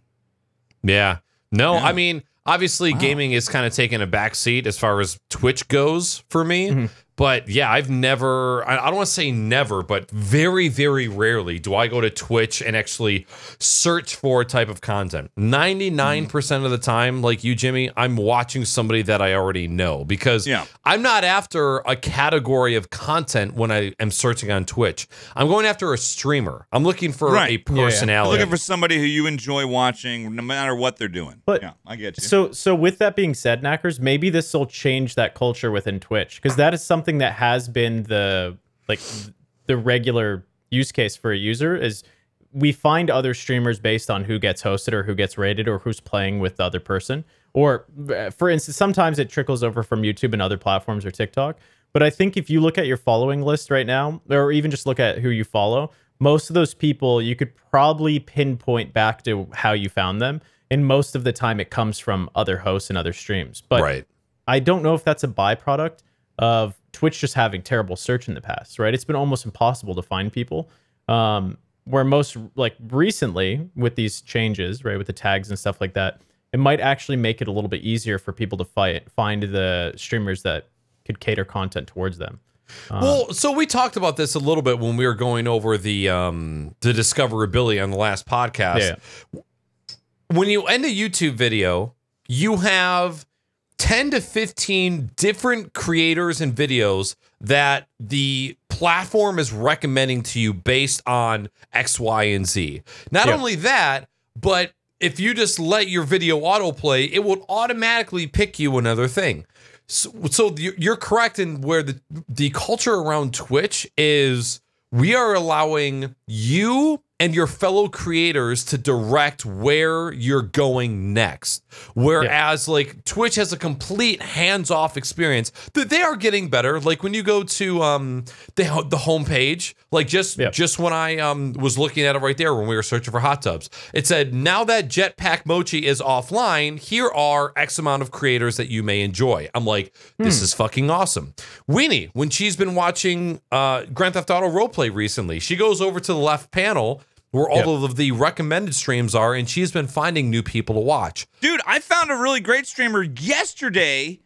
Yeah. No, Yeah. I mean, obviously gaming is kind of taking a back seat as far as Twitch goes for me. Mhm. But yeah, I've never, I I don't want to say never, but very, very rarely do I go to Twitch and actually search for a type of content. 99% of the time, like you, Jimmy, I'm watching somebody that I already know because Yeah. I'm not after a category of content when I am searching on Twitch. I'm going after a streamer. I'm looking for Right. a Yeah, yeah. You're personality. looking for somebody who you enjoy watching no matter what they're doing. But- yeah, I get you. So, so with that being said, Naaackers, maybe this will change that culture within Twitch because that is something that has been the like the regular use case for a user is we find other streamers based on who gets hosted or who gets rated or who's playing with the other person. Or, uh, for instance, sometimes it trickles over from YouTube and other platforms or TikTok. But I think if you look at your following list right now, or even just look at who you follow, most of those people you could probably pinpoint back to how you found them. And most of the time, it comes from other hosts and other streams. But right. I don't know if that's a byproduct of Twitch just having terrible search in the past, right? It's been almost impossible to find people. Um, where most like recently with these changes, right, with the tags and stuff like that, it might actually make it a little bit easier for people to fight find the streamers that could cater content towards them. Well, so we talked about this a little bit when we were going over the um the discoverability on the last podcast. Yeah. When you end a YouTube video, you have 10 to 15 different creators and videos that the platform is recommending to you based on X, Y, and Z. Not Yeah. only that, but if you just let your video autoplay, it will automatically pick you another thing. So, so you- you're correct in where the the culture around Twitch is. We are allowing you and your fellow creators to direct where you're going next. Whereas like Twitch has a complete hands-off experience. That they are getting better. Like when you go to um the the homepage, like just Yeah. just when I um was looking at it right there when we were searching for hot tubs, it said now that Jetpack Mochi is offline, here are X amount of creators that you may enjoy. I'm like, this is fucking awesome. Weenie, when she's been watching uh Grand Theft Auto roleplay recently, she goes over to the left panel where all of the recommended streams are, and she's been finding new people to watch. Dude, I found a really great streamer yesterday.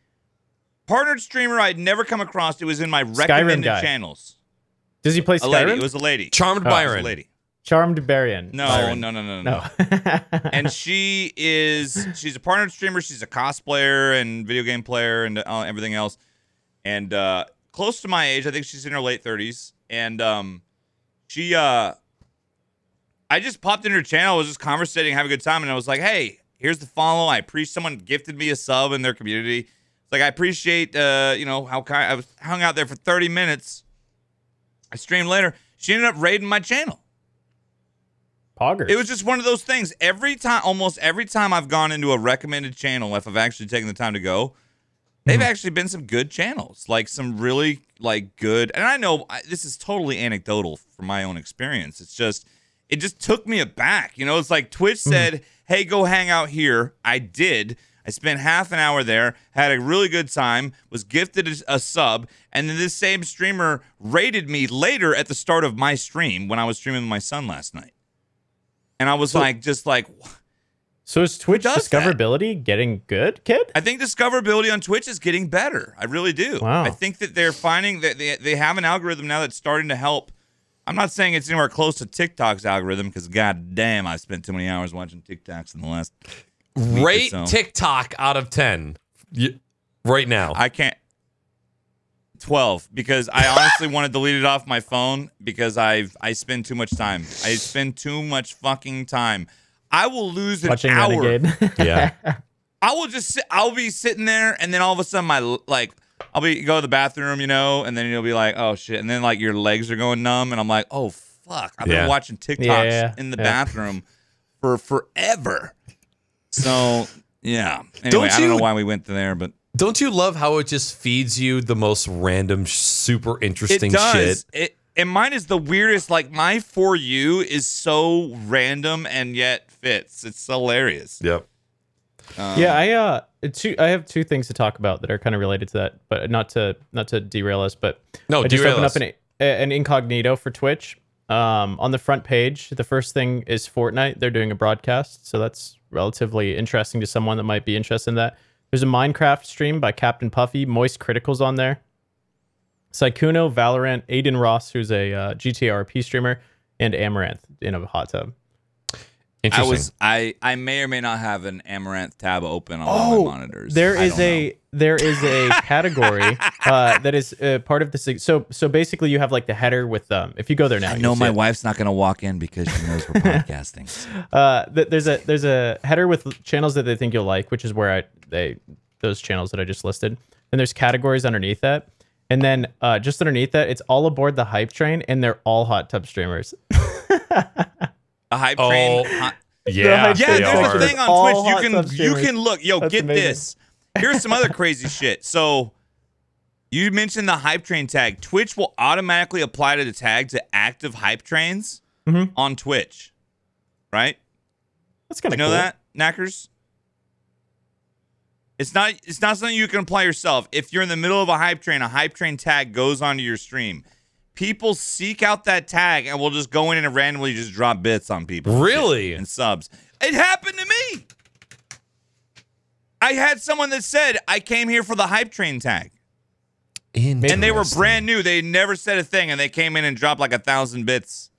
Partnered streamer I'd never come across. It was in my recommended channels. Does he play A lady. Skyrim? It was a lady. Charmed It was a Byron. lady. Charmed Barian. No, Byron. no, no, no, no, no. and she is she's a partnered streamer. She's a cosplayer and video game player and uh, everything else. And uh, close to my age, I think she's in her late thirties. And um, she, uh, I just popped in her channel, was just conversating, having a good time, and I was like, "Hey, here's the follow. I appreciate someone gifted me a sub in their community. It's like I appreciate, uh, you know, how kind I was hung out there for 30 minutes. I streamed later. She ended up raiding my channel. Poggers. It was just one of those things. Every time, almost every time I've gone into a recommended channel, if I've actually taken the time to go, they've actually been some good channels, like some really like good. And I know I, this is totally anecdotal from my own experience. It's just, it just took me aback. You know, it's like Twitch mm. said, "Hey, go hang out here." I did. I spent half an hour there, had a really good time, was gifted a, a sub, and then this same streamer rated me later at the start of my stream when I was streaming with my son last night. And I was So- like, just like, so is Twitch does that? discoverability getting good, kid? I think discoverability on Twitch is getting better. I really do. Wow. I think that they're finding that they, they have an algorithm now that's starting to help. I'm not saying it's anywhere close to TikTok's algorithm because god damn, I spent too many hours watching TikToks in the last. or Rate so. TikTok out of 10 y- right now. I can't. 12 because I honestly want to delete it off my phone because I've I spend too much time. I spend too much fucking time. I will lose an Watching hour. Yeah. I will just sit, I'll be sitting there and then all of a sudden my like I'll be go to the bathroom, you know, and then you'll be like, oh shit, and then like your legs are going numb, and I'm like, oh fuck, I've Yeah. been watching TikToks Yeah, in the yeah. bathroom for forever. So yeah. Anyway, Don't I don't know you- why we went there, but Don't you love how it just feeds you the most random, super interesting it does. shit? It and mine is the weirdest. Like my for you is so random and yet fits. It's hilarious. Yep. Um, yeah, I uh two I have two things to talk about that are kind of related to that, but not to not to derail us, but No, I just opened us. up an an incognito for Twitch. Um, on the front page, the first thing is Fortnite. They're doing a broadcast, so that's relatively interesting to someone that might be interested in that. There's a Minecraft stream by Captain Puffy. Moist Critical's on there. Sykkuno, Valorant, Adin Ross, who's a uh, GTA RP streamer, and Amouranth in a hot tub. I was I I may or may not have an Amouranth tab open on one of my monitors. Oh, There I is don't know. a there is a category uh, that is uh, part of this. So so basically, you have like the header with um. If you go there now, I know my it. wife's not gonna walk in because she knows we're podcasting. Uh, th- there's a there's a header with channels that they think you'll like, which is where I they those channels that I just listed. And there's categories underneath that, and then uh, just underneath that, it's all aboard the hype train, and they're all hot tub streamers. A hype Oh, train. hot- yeah. hype yeah, there's are. a thing on All Twitch. You can you can look. Yo, That's get amazing. this. Here's some other crazy shit. So you mentioned the hype train tag. Twitch will automatically apply to the tag to active hype trains Mhm. on Twitch. Right? That's kind You of know cool. that, Naaackers? It's not it's not something you can apply yourself. If you're in the middle of a hype train, a hype train tag goes onto your stream. People seek out that tag and will just go in and randomly just drop bits on people. Really? And subs. It happened to me. I had someone that said, I came here for the hype train tag. And they were brand new. They never said a thing, and they came in and dropped like a thousand bits.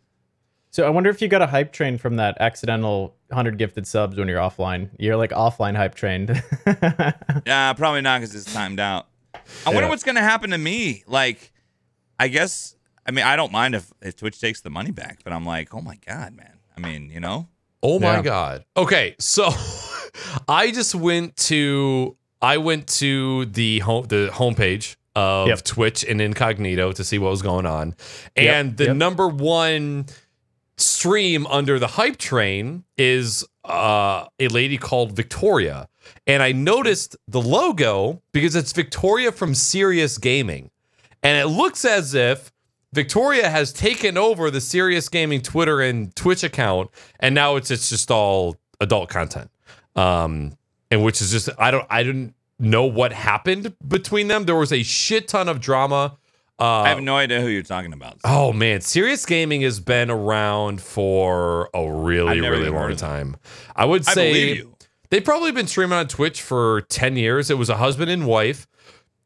So I wonder if you got a hype train from that accidental hundred gifted subs when you're offline. You're like offline hype trained. Yeah, probably not because it's timed out. I wonder what's gonna happen to me. Like, I guess. I mean, I don't mind if if Twitch takes the money back, but I'm like, oh my god, man. I mean, you know. Oh my Yeah. god. Okay, so I just went to I went to the home the homepage of Yep. Twitch in incognito to see what was going on. And the yep. number one stream under the hype train is uh, a lady called Victoria. And I noticed the logo because it's Victoria from Serious Gaming. And it looks as if Victoria has taken over the Serious Gaming Twitter and Twitch account, and now it's it's just all adult content. Um, and which is just I don't I didn't know what happened between them. There was a shit ton of drama. Uh, I have no idea who you're talking about. Oh man, Serious Gaming has been around for a really, really long time. I would say they've probably been streaming on Twitch for 10 years. It was a husband and wife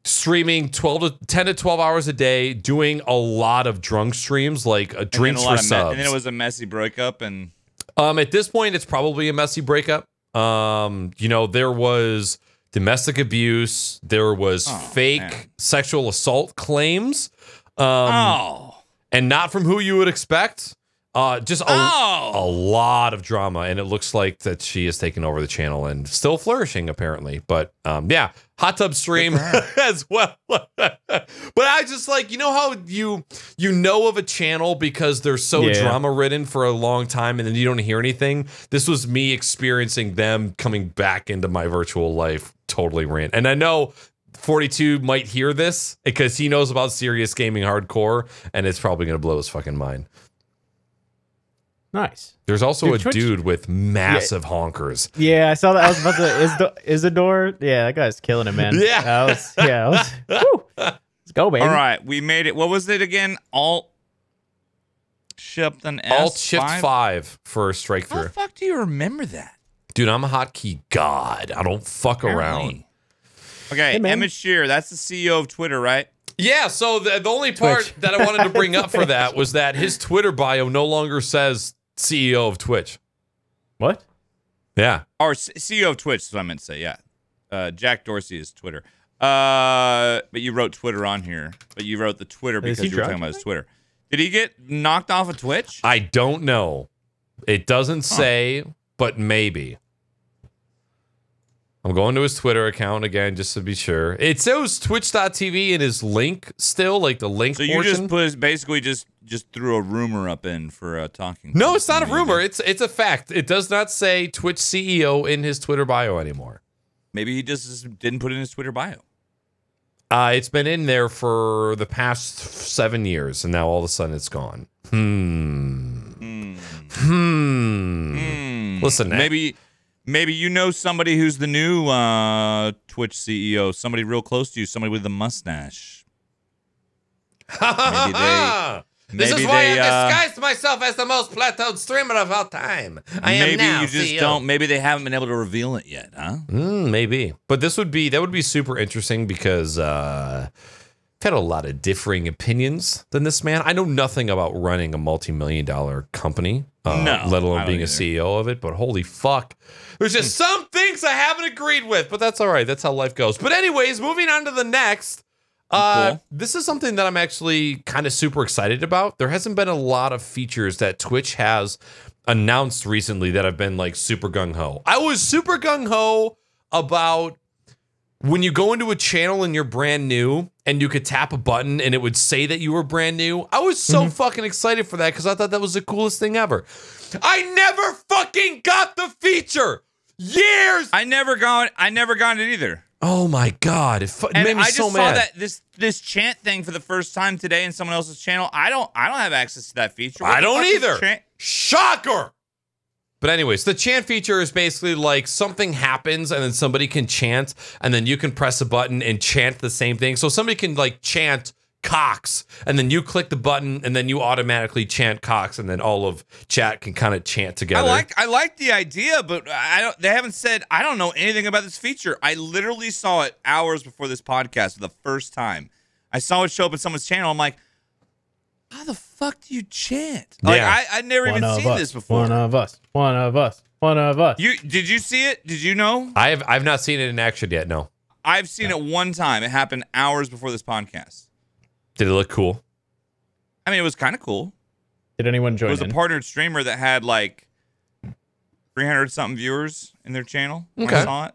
streaming 12 to 10 to 12 hours a day, doing a lot of drunk streams like uh, And drinks a for of me- subs. and then it was a messy breakup, and Um, at this point, it's probably a messy breakup. Um, you know, there was domestic abuse, there was Oh, fake man. sexual assault claims, um, oh, and not from who you would expect. Uh, just a, a oh, lot of drama, and it looks like that she has taken over the channel and still flourishing apparently. But um, yeah, hot tub stream as well. but I just like you know how you you know of a channel because they're so Yeah. drama ridden for a long time, and then you don't hear anything. This was me experiencing them coming back into my virtual life, totally ran. And I know. 42 might hear this because he knows about serious gaming hardcore and it's probably going to blow his fucking mind. Nice. There's also Dude, a Twitch- dude with massive honkers. Yeah, I saw that. I was about to. Is the Isidore? Yeah, that guy's killing it, man. Yeah. I was, yeah. I was. Let's go, baby. all right, we made it. What was it again? Alt shipped an S. Alt shift five for a strike How the through. fuck do you remember that? Dude, I'm a hotkey god. I don't fuck around. Okay, Hey, man. Emmett Shear, that's the CEO of Twitter, right? Yeah, so the, the only part Twitch. that I wanted to bring up for that was that his Twitter bio no longer says CEO of Twitch. What? Yeah. Or CEO of Twitch is what I meant to say. Yeah, uh, Jack Dorsey is Twitter. Uh, but you wrote Twitter on here. But you wrote the Twitter because you were talking about his Twitter. Did he get knocked off of Twitch? I don't know. It doesn't say, but maybe. I'm going to his Twitter account again just to be sure. It says twitch.tv in his link still, like the link so you portion. just put basically just just threw a rumor up in for uh, talking. No, it's not a and then you rumor. It's it's a fact. It does not say Twitch CEO in his Twitter bio anymore. Maybe he just didn't put it in his Twitter bio. Uh, it's been in there for the past seven years, and now all of a sudden it's gone. Hmm. Hmm. Hmm. Hmm. Listen, Nat. maybe maybe you know somebody who's the new uh, Twitch CEO, somebody real close to you, somebody with a mustache. Maybe they- this is maybe why they, I uh, disguised myself as the most plateaued streamer of all time. I am maybe now you just CEO. don't. Maybe they haven't been able to reveal it yet, huh? Mm, maybe, but this would be that would be super interesting because uh, I've had a lot of differing opinions than this man. I know nothing about running a multi-million dollar company, uh, No, let alone don't being a. CEO of it. But holy fuck, there's just some things I haven't agreed with. But that's all right. That's how life goes. But anyways, moving on to the next. Uh, Cool. This is something that I'm actually kind of super excited about. There hasn't been a lot of features that Twitch has announced recently that have been like super gung ho. I was super gung ho about when you go into a channel and you're brand new and you could tap a button and it would say that you were brand new. I was so fucking excited for that because I thought that was the coolest thing ever. I never fucking got the feature. Years. I never got. I never got it either. Oh my god! It, fu- it And made me I just so saw mad. that this this chant thing for the first time today in someone else's channel. I don't. I don't have access to that feature. What I don't either. chant- Shocker. But anyways, the chant feature is basically like something happens and then somebody can chant and then you can press a button and chant the same thing. So somebody can like chant Cox and then you click the button and then you automatically chant Cox and then all of chat can kind of chant together. I together. like I like the idea, but I don't. They haven't said. I don't know anything about this feature. I literally saw it hours before this podcast for the first time. I saw it show up in someone's channel. I'm like, how the fuck do you chant? Like Yeah. I I never One even seen us. this before. One of us. One of us. One of us. you did you see it? Did you know? I have I've not seen it in action yet. No. I've seen it one time. It happened hours before this podcast. Did it look cool? I mean, it was kind of cool. Did anyone join? It join was a partnered streamer that had like 300 something viewers in their channel. when I saw it.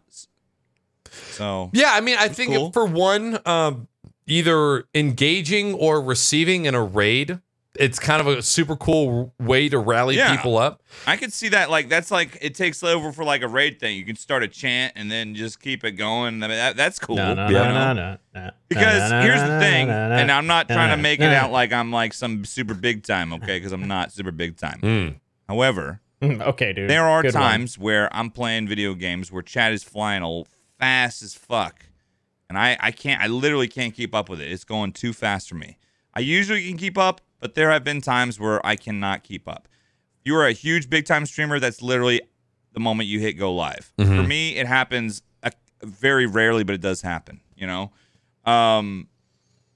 So Yeah, I mean, I think cool. for one, um, either engaging or receiving in a raid, it's kind of a super cool way to rally Yeah. people up. I could see that. Like that's like it takes over for like a raid thing. You can start a chant and then just keep it going. I mean, that, that's cool. No, no, you no, know? no, no, no. Because No, no, here's no, the thing, no, no, and I'm not trying to no, make it no. out like I'm like some super big time, okay? Because I'm not super big time. Mm. However, Okay, dude. there are Good one. times where I'm playing video games where chat is flying a fast as fuck, and I I can't I literally can't keep up with it. It's going too fast for me. I usually can keep up, but there have been times where I cannot keep up. You are a huge big time streamer. That's literally the moment you hit go live. For me, it happens uh, very rarely, but it does happen. You know, um,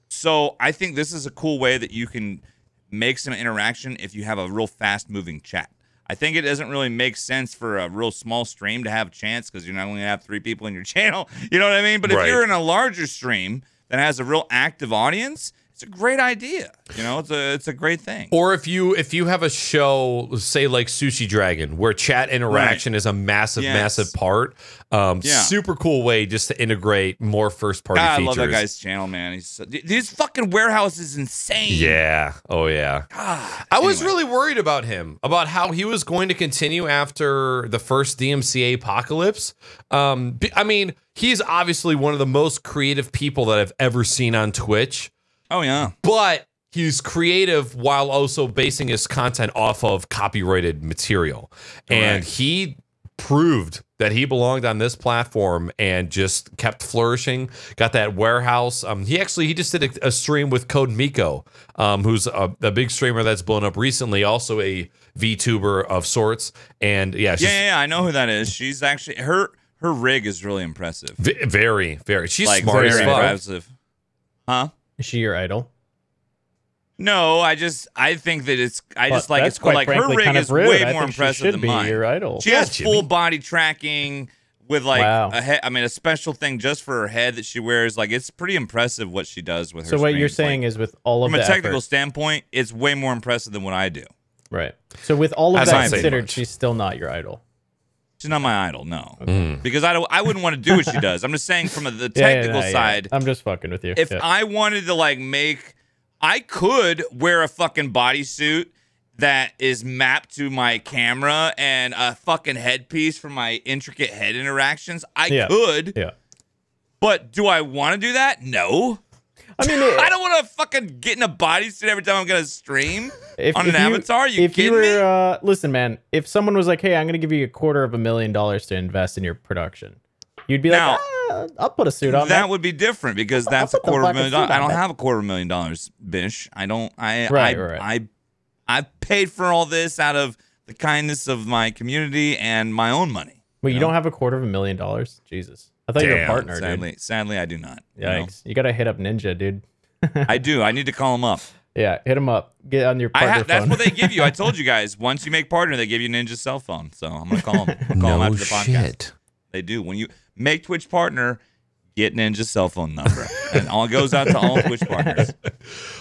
so I think this is a cool way that you can make some interaction if you have a real fast moving chat. I think it doesn't really make sense for a real small stream to have a chance because you're not only gonna have three people in your channel. You know what I mean? But Right. if you're in a larger stream that has a real active audience, it's a great idea. You know, it's a it's a great thing. Or if you if you have a show, say like Sushi Dragon, where chat interaction is a massive, Yes. massive part. Um, Yeah. super cool way just to integrate more first party God, I love that guy's channel, man. He's so, this fucking warehouse is insane. Yeah. Oh yeah. God. I was really worried about him, about how he was going to continue after the first DMCA apocalypse. Um, I mean, he's obviously one of the most creative people that I've ever seen on Twitch, Oh yeah. but he's creative while also basing his content off of copyrighted material. And he proved that he belonged on this platform and just kept flourishing. Got that warehouse. Um, he actually he just did a, a stream with Code Miko, um, who's a, a big streamer that's blown up recently, also a VTuber of sorts. And yeah, she's Yeah, yeah, yeah, I know who that is. She's actually her her rig is really impressive. v- very, very. She's like smart very as fuck. impressive. Huh? Is she your idol? No, I just I think that it's I But just like it's cool. quite Like her frankly rig kind of is rude. way I more think she impressive should than be mine. your idol. She Yeah, has Jimmy. full body tracking with like Wow. a head. I mean, a special thing just for her head that she wears. Like it's pretty impressive what she does with her. So what you're saying Like, is with all of from a technical effort, standpoint, it's way more impressive than what I do. right? So with all of That's that not saying considered, she's still not your idol. She's not my idol, no, Mm. because I don't. I wouldn't want to do what she does. I'm just saying from the Yeah, yeah, technical yeah, yeah. side. I'm just fucking with you. if Yeah. I wanted to like make, I could wear a fucking bodysuit that is mapped to my camera and a fucking headpiece for my intricate head interactions. I Yeah. could, yeah. but do I want to do that? No. I mean, I don't want to fucking get in a bodysuit every time I'm gonna stream if, on if an you, avatar. you if kidding you were, me? Uh, listen, man, if someone was like, "Hey, I'm going to give you a quarter of a million dollars to invest in your production," you'd be Now- like, ah, "I'll put a suit on." that man." would be different because that's a put the quarter of a million dollars. I don't have a quarter of a million dollars, Bish. I don't. I Right, I, right. I I paid for all this out of the kindness of my community and my own money. Wait, you know? don't have a quarter of a million dollars? Jesus, I thought you were a Damn, partner, Sadly, sadly, I do not. you know? You got to hit up Ninja, dude. I do. I need to call him up. Yeah, hit him up. Get on your I partner ha- that's phone. what they give you. I told you guys. Once you make partner, they give you Ninja's cell phone. So I'm gonna call him. I'll call him after the podcast. They do. When you make Twitch partner, get Ninja's cell phone number, and all goes out to all Twitch partners.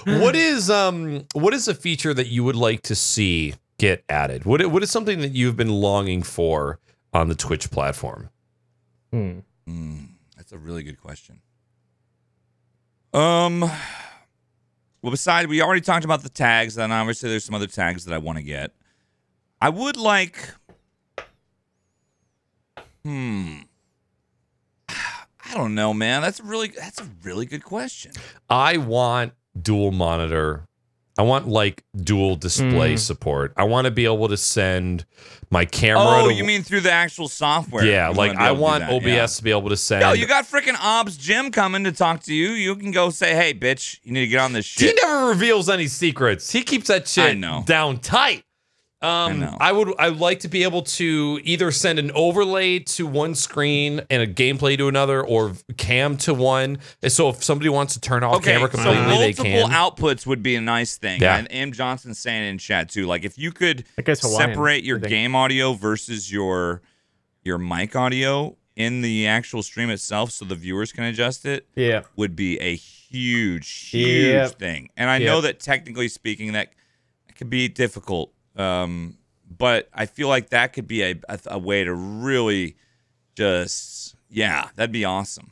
what is um what is a feature that you would like to see get added? What what is something that you've been longing for on the Twitch platform? Hmm. Mm, that's a really good question. Um, well, besides, we already talked about the tags, and obviously there's some other tags that I want to get. I would like. Hmm. I don't know, man. That's a really that's a really good question. I want dual monitor. I want like dual display Mm. support. I want to be able to send my camera. Oh, to, you mean through the actual software? Yeah, You like I able to do want OBS yeah. to be able to send. Yo, you got freaking Obs Jim coming to talk to you. You can go say, "Hey, bitch, you need to get on this shit." he never reveals any secrets. He keeps that shit I know. down tight. Um, know. I, would. I would like to be able to either send an overlay to one screen and a gameplay to another, or cam to one. So if somebody wants to turn off Okay, camera so completely, they multiple can. outputs would be a nice thing. Yeah. And M. Johnson saying in chat too, like if you could Hawaiian, separate your game audio versus your your mic audio in the actual stream itself, so the viewers can adjust it, Yeah. would be a huge, huge Yep. thing. And I know that technically speaking, that that could be difficult. Um, but I feel like that could be a, a, a way to really just, yeah, that'd be awesome.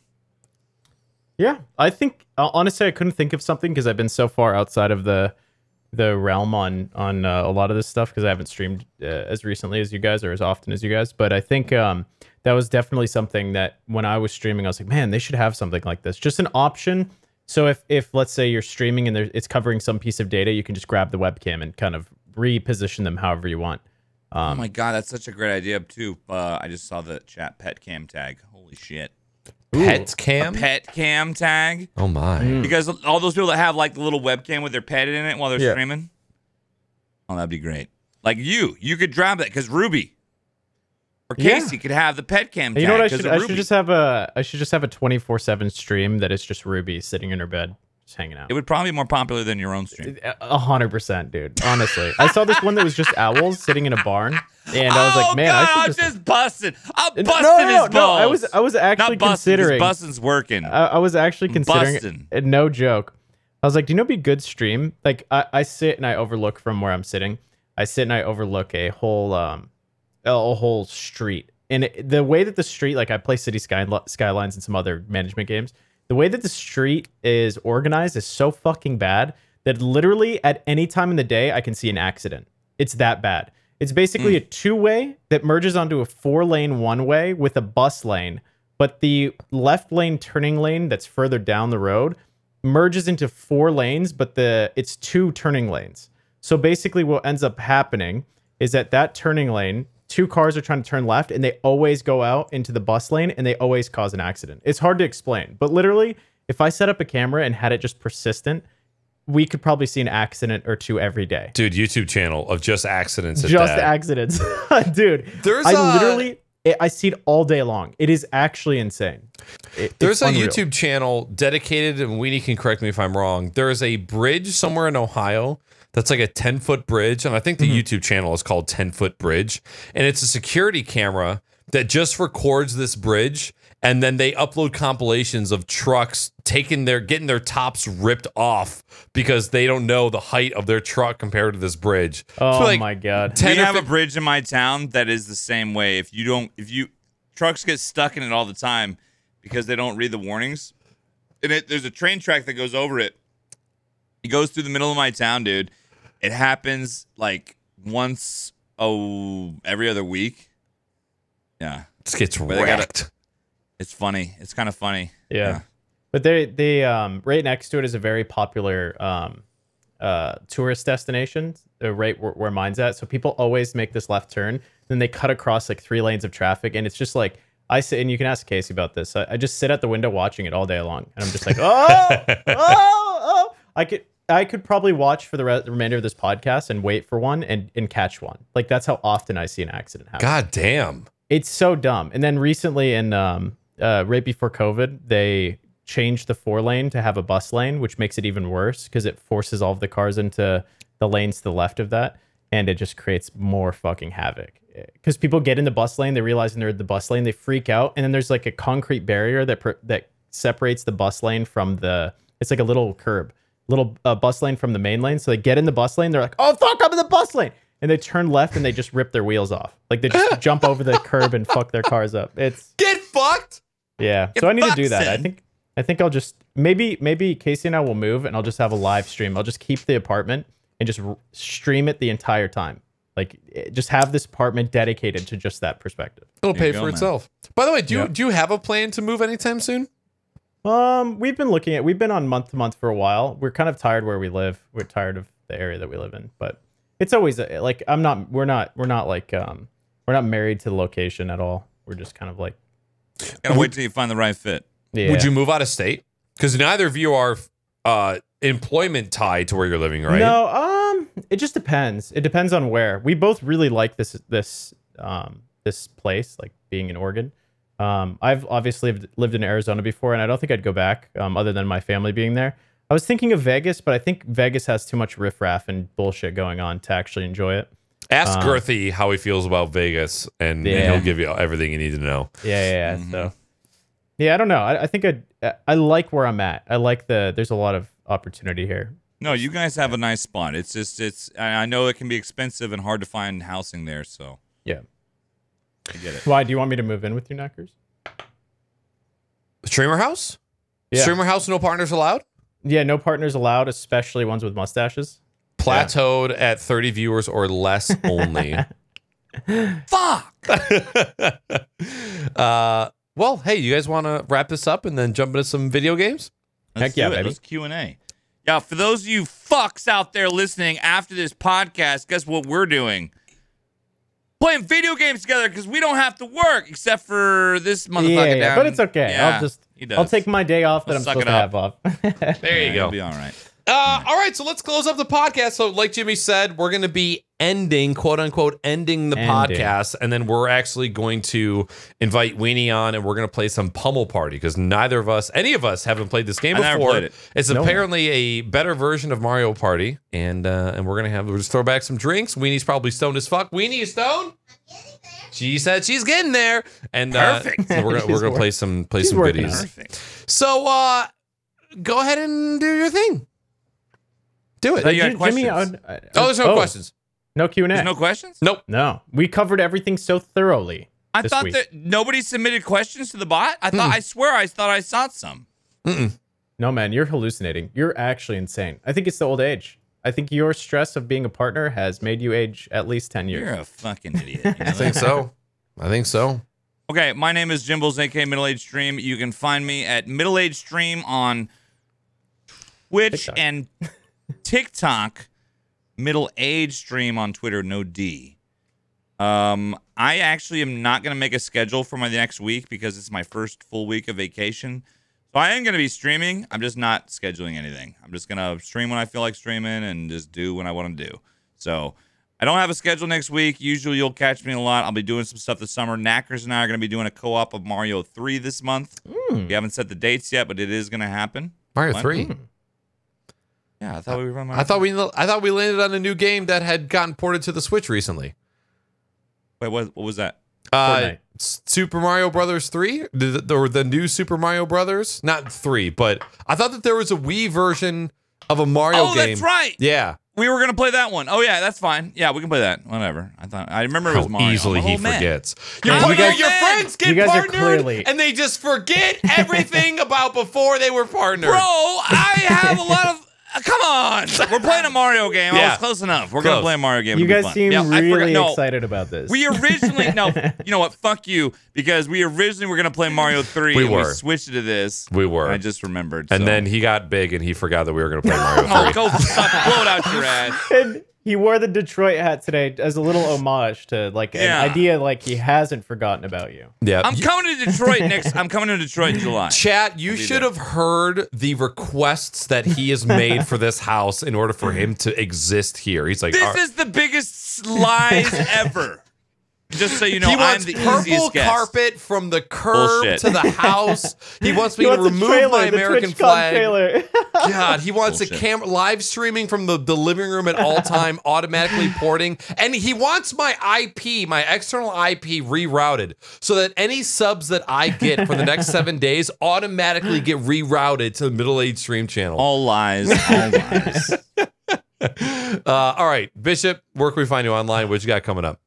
Yeah, I think honestly, I couldn't think of something because I've been so far outside of the the realm on on uh, a lot of this stuff because I haven't streamed uh, as recently as you guys or as often as you guys. But I think um, that was definitely something that when I was streaming, I was like, man, they should have something like this, just an option. So if if let's say you're streaming and there, it's covering some piece of data, you can just grab the webcam and kind of reposition them however you want. oh Um, my god, that's such a great idea too. Uh, I just saw the chat pet cam tag. Holy shit, Pet cam. pet cam tag. oh my. Mm. Because all those people that have like the little webcam with their pet in it while they're Yeah. streaming. Oh, that'd be great. Like you, you could drop that because Ruby or Yeah. Casey could have the pet cam. Tag you know what I 'cause should I should just have a I should just have a 24/7 stream that is just Ruby sitting in her bed just hanging out. It would probably be more popular than your own stream. A hundred percent, dude. Honestly, I saw this one that was just owls sitting in a barn, and I was like, man, Oh, God, I should just. just busting. I'm busting no, no, his balls. no, I was I was actually Not busting. 'cause considering. Busting's working. I, I was actually considering. Bustin'. uh, No joke. I was like, do you know, be good stream. Like, I, I sit and I overlook from where I'm sitting. I sit and I overlook a whole um a, a whole street, and it, the way that the street, like, I play City Sky, Skylines and some other management games. The way that the street is organized is so fucking bad that literally at any time in the day I can see an accident. It's that bad. It's basically mm. a two way that merges onto a four lane one way with a bus lane, but the left lane turning lane that's further down the road merges into four lanes, but the it's two turning lanes. So basically, what ends up happening is that that turning lane, two cars are trying to turn left, and they always go out into the bus lane, and they always cause an accident. It's hard to explain, but literally, if I set up a camera and had it just persistent, we could probably see an accident or two every day. Dude, YouTube channel of just accidents. at Just that. accidents, dude. There's I a- literally, I- I see it all day long. It is actually insane. It- There's a unreal. YouTube channel dedicated, and Weenie can correct me if I'm wrong. There is a bridge somewhere in Ohio that's like a 10 foot bridge. And I think the Mm-hmm. YouTube channel is called 10 foot bridge. And it's a security camera that just records this bridge. And then they upload compilations of trucks taking their getting their tops ripped off because they don't know the height of their truck compared to this bridge. Oh So, like, my god. 10 we or have a bridge in my town that is the same way. If you don't, if you trucks get stuck in it all the time because they don't read the warnings, and it, there's a train track that goes over it. It goes through the middle of my town, dude. It happens like once oh every other week. Yeah, This gets they gotta- wrecked. it's funny. It's kind of funny. Yeah. But they they um right next to it is a very popular um uh tourist destination, uh, right where, where mine's at. So people always make this left turn, then they cut across like three lanes of traffic, and it's just like I sit and you can ask Casey about this. I, I just sit at the window watching it all day long, and I'm just like, oh, oh, oh. I could I could probably watch for the, re- the remainder of this podcast and wait for one and and catch one. Like that's how often I see an accident happen. God damn. It's so dumb. And then recently, in um, uh, right before COVID, they changed the four lane to have a bus lane, which makes it even worse because it forces all of the cars into the lanes to the left of that, and it just creates more fucking havoc. Because people get in the bus lane, they realize they're in the bus lane, they freak out, and then there's like a concrete barrier that pr- that separates the bus lane from the. It's like a little curb, little uh, bus lane from the main lane. So they get in the bus lane, they're like, "Oh fuck, I'm in the bus lane." And they turn left and they just rip their wheels off. Like they just jump over the curb and fuck their cars up. It's Get fucked. yeah. Get so I need to do that. I think I think I'll just maybe maybe Casey and I will move and I'll just have a live stream. I'll just keep the apartment and just r- stream it the entire time. Like eh, just have this apartment dedicated to just that perspective. It'll There pay you go, for man. itself. By the way, do you Yep. do you have a plan to move anytime soon? Um, we've been looking at we've been on month to month for a while. We're kind of tired where we live. We're tired of the area that we live in, but it's always uh, like I'm not. We're not. We're not like um. We're not married to the location at all. We're just kind of like Gotta wait till you find the right fit. yeah. Would you move out of state? Because neither of you are uh, employment tied to where you're living, right? No, um, it just depends. It depends on where. We both really like this this um this place, like being in Oregon. Um, I've obviously lived, lived in Arizona before, and I don't think I'd go back. Um, other than my family being there. I was thinking of Vegas, but I think Vegas has too much riffraff and bullshit going on to actually enjoy it. Ask Um, Girthy how he feels about Vegas, and, and he'll give you everything you need to know. Yeah, yeah. yeah. Mhm. So, yeah, I don't know. I, I think I I like where I'm at. I like the. There's a lot of opportunity here. No, you guys have a nice spot. It's just it's I I know it can be expensive and hard to find housing there, so Yeah. I get it. Why do you want me to move in with you, Naaackers? Streamer house? Yeah. Streamer house, no partners allowed? Yeah, no partners allowed, especially ones with mustaches. Plateaued at 30 viewers or less only. Fuck. uh, well, hey, you guys want to wrap this up and then jump into some video games? Let's Heck yeah, it. baby. Let's Q and A. Yeah, for those of you fucks out there listening after this podcast, guess what we're doing? Playing video games together because we don't have to work except for this motherfucker yeah, yeah, down. but it's okay. Yeah, I'll just he does. I'll take my day off that He'll I'm suck supposed to have off. There you Yeah, go. You'll be all right. Uh, all right, so let's close up the podcast. So, like Jimmy said, we're going to be ending, quote unquote, ending the Ending. podcast, and then we're actually going to invite Weenie on, and we're going to play some Pummel Party because neither of us, any of us, haven't played this game I before. it. It's No. apparently a better version of Mario Party, and uh, and we're gonna have we'll just throw back some drinks. Weenie's probably stoned as fuck. Weenie is stoned. She said she's getting there, and uh, Perfect. so we're gonna we're gonna wor- play some play she's some goodies. Perfect. So uh go ahead and do your thing. Do it. Thought you had Jim- Jimmy, questions. uh, uh, oh, there's no questions. No Q and A. no questions. Nope. No, we covered everything so thoroughly. I this thought week. that nobody submitted questions to the bot. I thought I swear I thought I saw some. No, man, you're hallucinating. You're actually insane. I think it's the old age. I think your stress of being a partner has made you age at least ten years. You're a fucking idiot. You know I think so. I think so. Okay, my name is Jimbles, aka Middle Age Stream. You can find me at Middle Age Stream on Twitch TikTok. and TikTok. Middle Age Stream on Twitter, no D. Um, I actually am not gonna make a schedule for my next week because it's my first full week of vacation. So I am gonna be streaming. I'm just not scheduling anything. I'm just gonna stream when I feel like streaming and just do when I want to do. So I don't have a schedule next week. Usually you'll catch me a lot. I'll be doing some stuff this summer. Naaackers and I are going to be doing a co-op of Mario 3 this month. We haven't set the dates yet, but it is going to happen. Mario What? three. Yeah, I thought we were running. I thought we I thought we landed on a new game that had gotten ported to the Switch recently. Wait, what, what was that? Uh, Super Mario Brothers three, the, the, or the new Super Mario Brothers, not three, but I thought that there was a Wii version of a Mario oh, game. Oh, that's right. Yeah, We were going to play that one. Oh yeah, that's fine. Yeah, we can play that. Whatever. I thought I remember it was Mario. easily he man. forgets. Your, I'm par- a your, whole your man. friends get You guys are partnered, clearly- and they just forget everything about before they were partnered. Bro, I have a lot of. Uh, come on, we're playing a Mario game. I was close enough. We're gonna Close. play a Mario game. You It'll be guys fun. seem Yeah, I forgot- really no, excited about this. We originally no, you know what? Fuck you, because we originally were gonna play Mario Three. We and were. We switched it to this. We were. I just remembered. and so. then he got big and he forgot that we were going to play Mario oh, three. go suck, blow it out your ass. and he wore the Detroit hat today as a little homage to like Yeah. an idea like he hasn't forgotten about you. Yeah, I'm coming to Detroit next. I'm coming to Detroit in July. Chat, you should there. have heard the requests that he has made for this house in order for him to exist here. He's like, This "All right." is the biggest lies ever. Just so you know, he I'm wants the purple easiest guest. carpet from the curb Bullshit. to the house. He wants me He to wants a remove trailer, my American TwitchCon flag. God, he wants a Bullshit. camera live streaming from the, the living room at all time, automatically porting. And he wants my IP, my external IP rerouted so that any subs that I get for the next seven days automatically get rerouted to the middle age stream channel. All lies. All lies. Uh, all right, Bishop, where can we find you online? What you got coming up?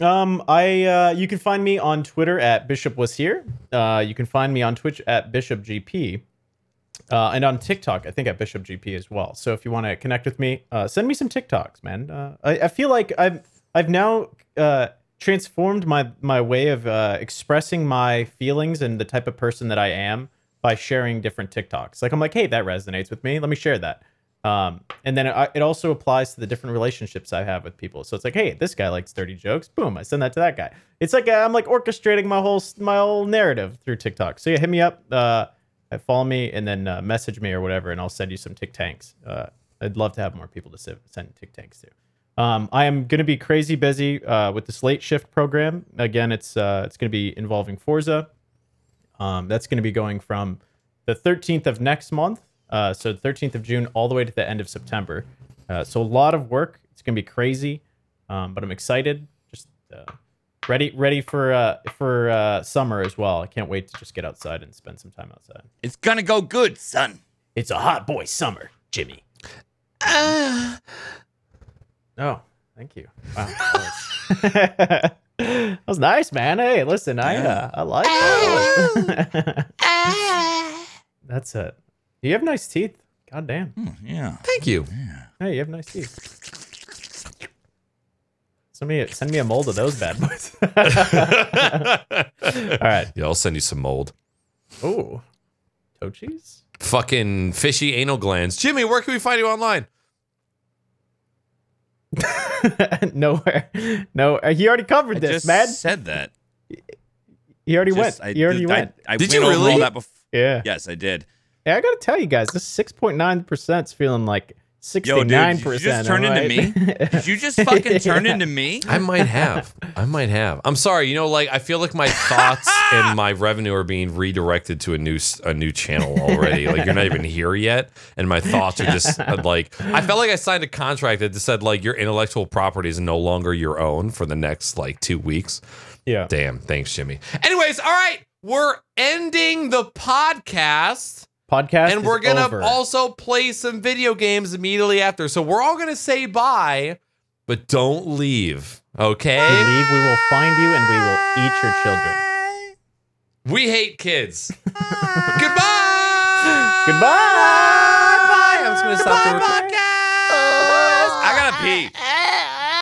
Um, I uh, you can find me on Twitter at Bishop was here. Uh, you can find me on Twitch at Bishop GP, uh, and on TikTok I think at Bishop GP as well. So if you want to connect with me, uh, send me some TikToks, man. Uh, I, I feel like I've I've now uh, transformed my my way of uh, expressing my feelings and the type of person that I am by sharing different TikToks. Like I'm like, hey, that resonates with me. Let me share that. Um, and then it, it also applies to the different relationships I have with people. So it's like, hey, this guy likes dirty jokes. Boom, I send that to that guy. It's like I'm like orchestrating my whole my whole narrative through TikTok. So yeah, hit me up, uh, follow me, and then uh, message me or whatever, and I'll send you some Tik Tanks. Uh, I'd love to have more people to se- send Tic Tacs to. Um, I am going to be crazy busy uh, with this late shift program. Again, it's uh, it's going to be involving Forza. Um, that's going to be going from the 13th of next month, uh, so the 13th of June, all the way to the end of September. Uh, so a lot of work. It's going to be crazy, um, but I'm excited. Just uh, ready, ready for uh, for uh, summer as well. I can't wait to just get outside and spend some time outside. It's gonna go good, son. It's a hot boy summer, Jimmy. Oh, thank you. Wow, that was, that was nice, man. Hey, listen, I uh, I like that. That's it. You have nice teeth. God damn. Hmm, yeah. Thank you. Yeah. Hey, you have nice teeth. Send me, send me a mold of those bad boys. All right. Yeah, I'll send you some mold. Ooh, toe cheese. Fucking fishy anal glands. Jimmy, where can we find you online? Nowhere. No, he already covered I this, just man. said that. He already Just- went. I, he already I, went. I, Did went you over really? all that before. yeah. Yes, I did. Hey, I gotta tell you guys, this six point nine percent is feeling like sixty Yo, dude, nine did you percent. just turn into me? Did you just fucking turn into me? I might have. I might have. I'm sorry. You know, like I feel like my thoughts and my revenue are being redirected to a new s- a new channel already. Like you're not even here yet, and my thoughts are just like I felt like I signed a contract that said like your intellectual property is no longer your own for the next like two weeks. Yeah. Damn. Thanks, Jimmy. Anyways, all right, we're ending the podcast. Podcast. and we're gonna over. also play some video games immediately after. So we're all gonna say bye, but don't leave. Okay? If you leave, we will find you and we will eat your children. We hate kids. Goodbye. Goodbye. Bye. I'm just gonna stop the Goodbye, recording. I gotta pee.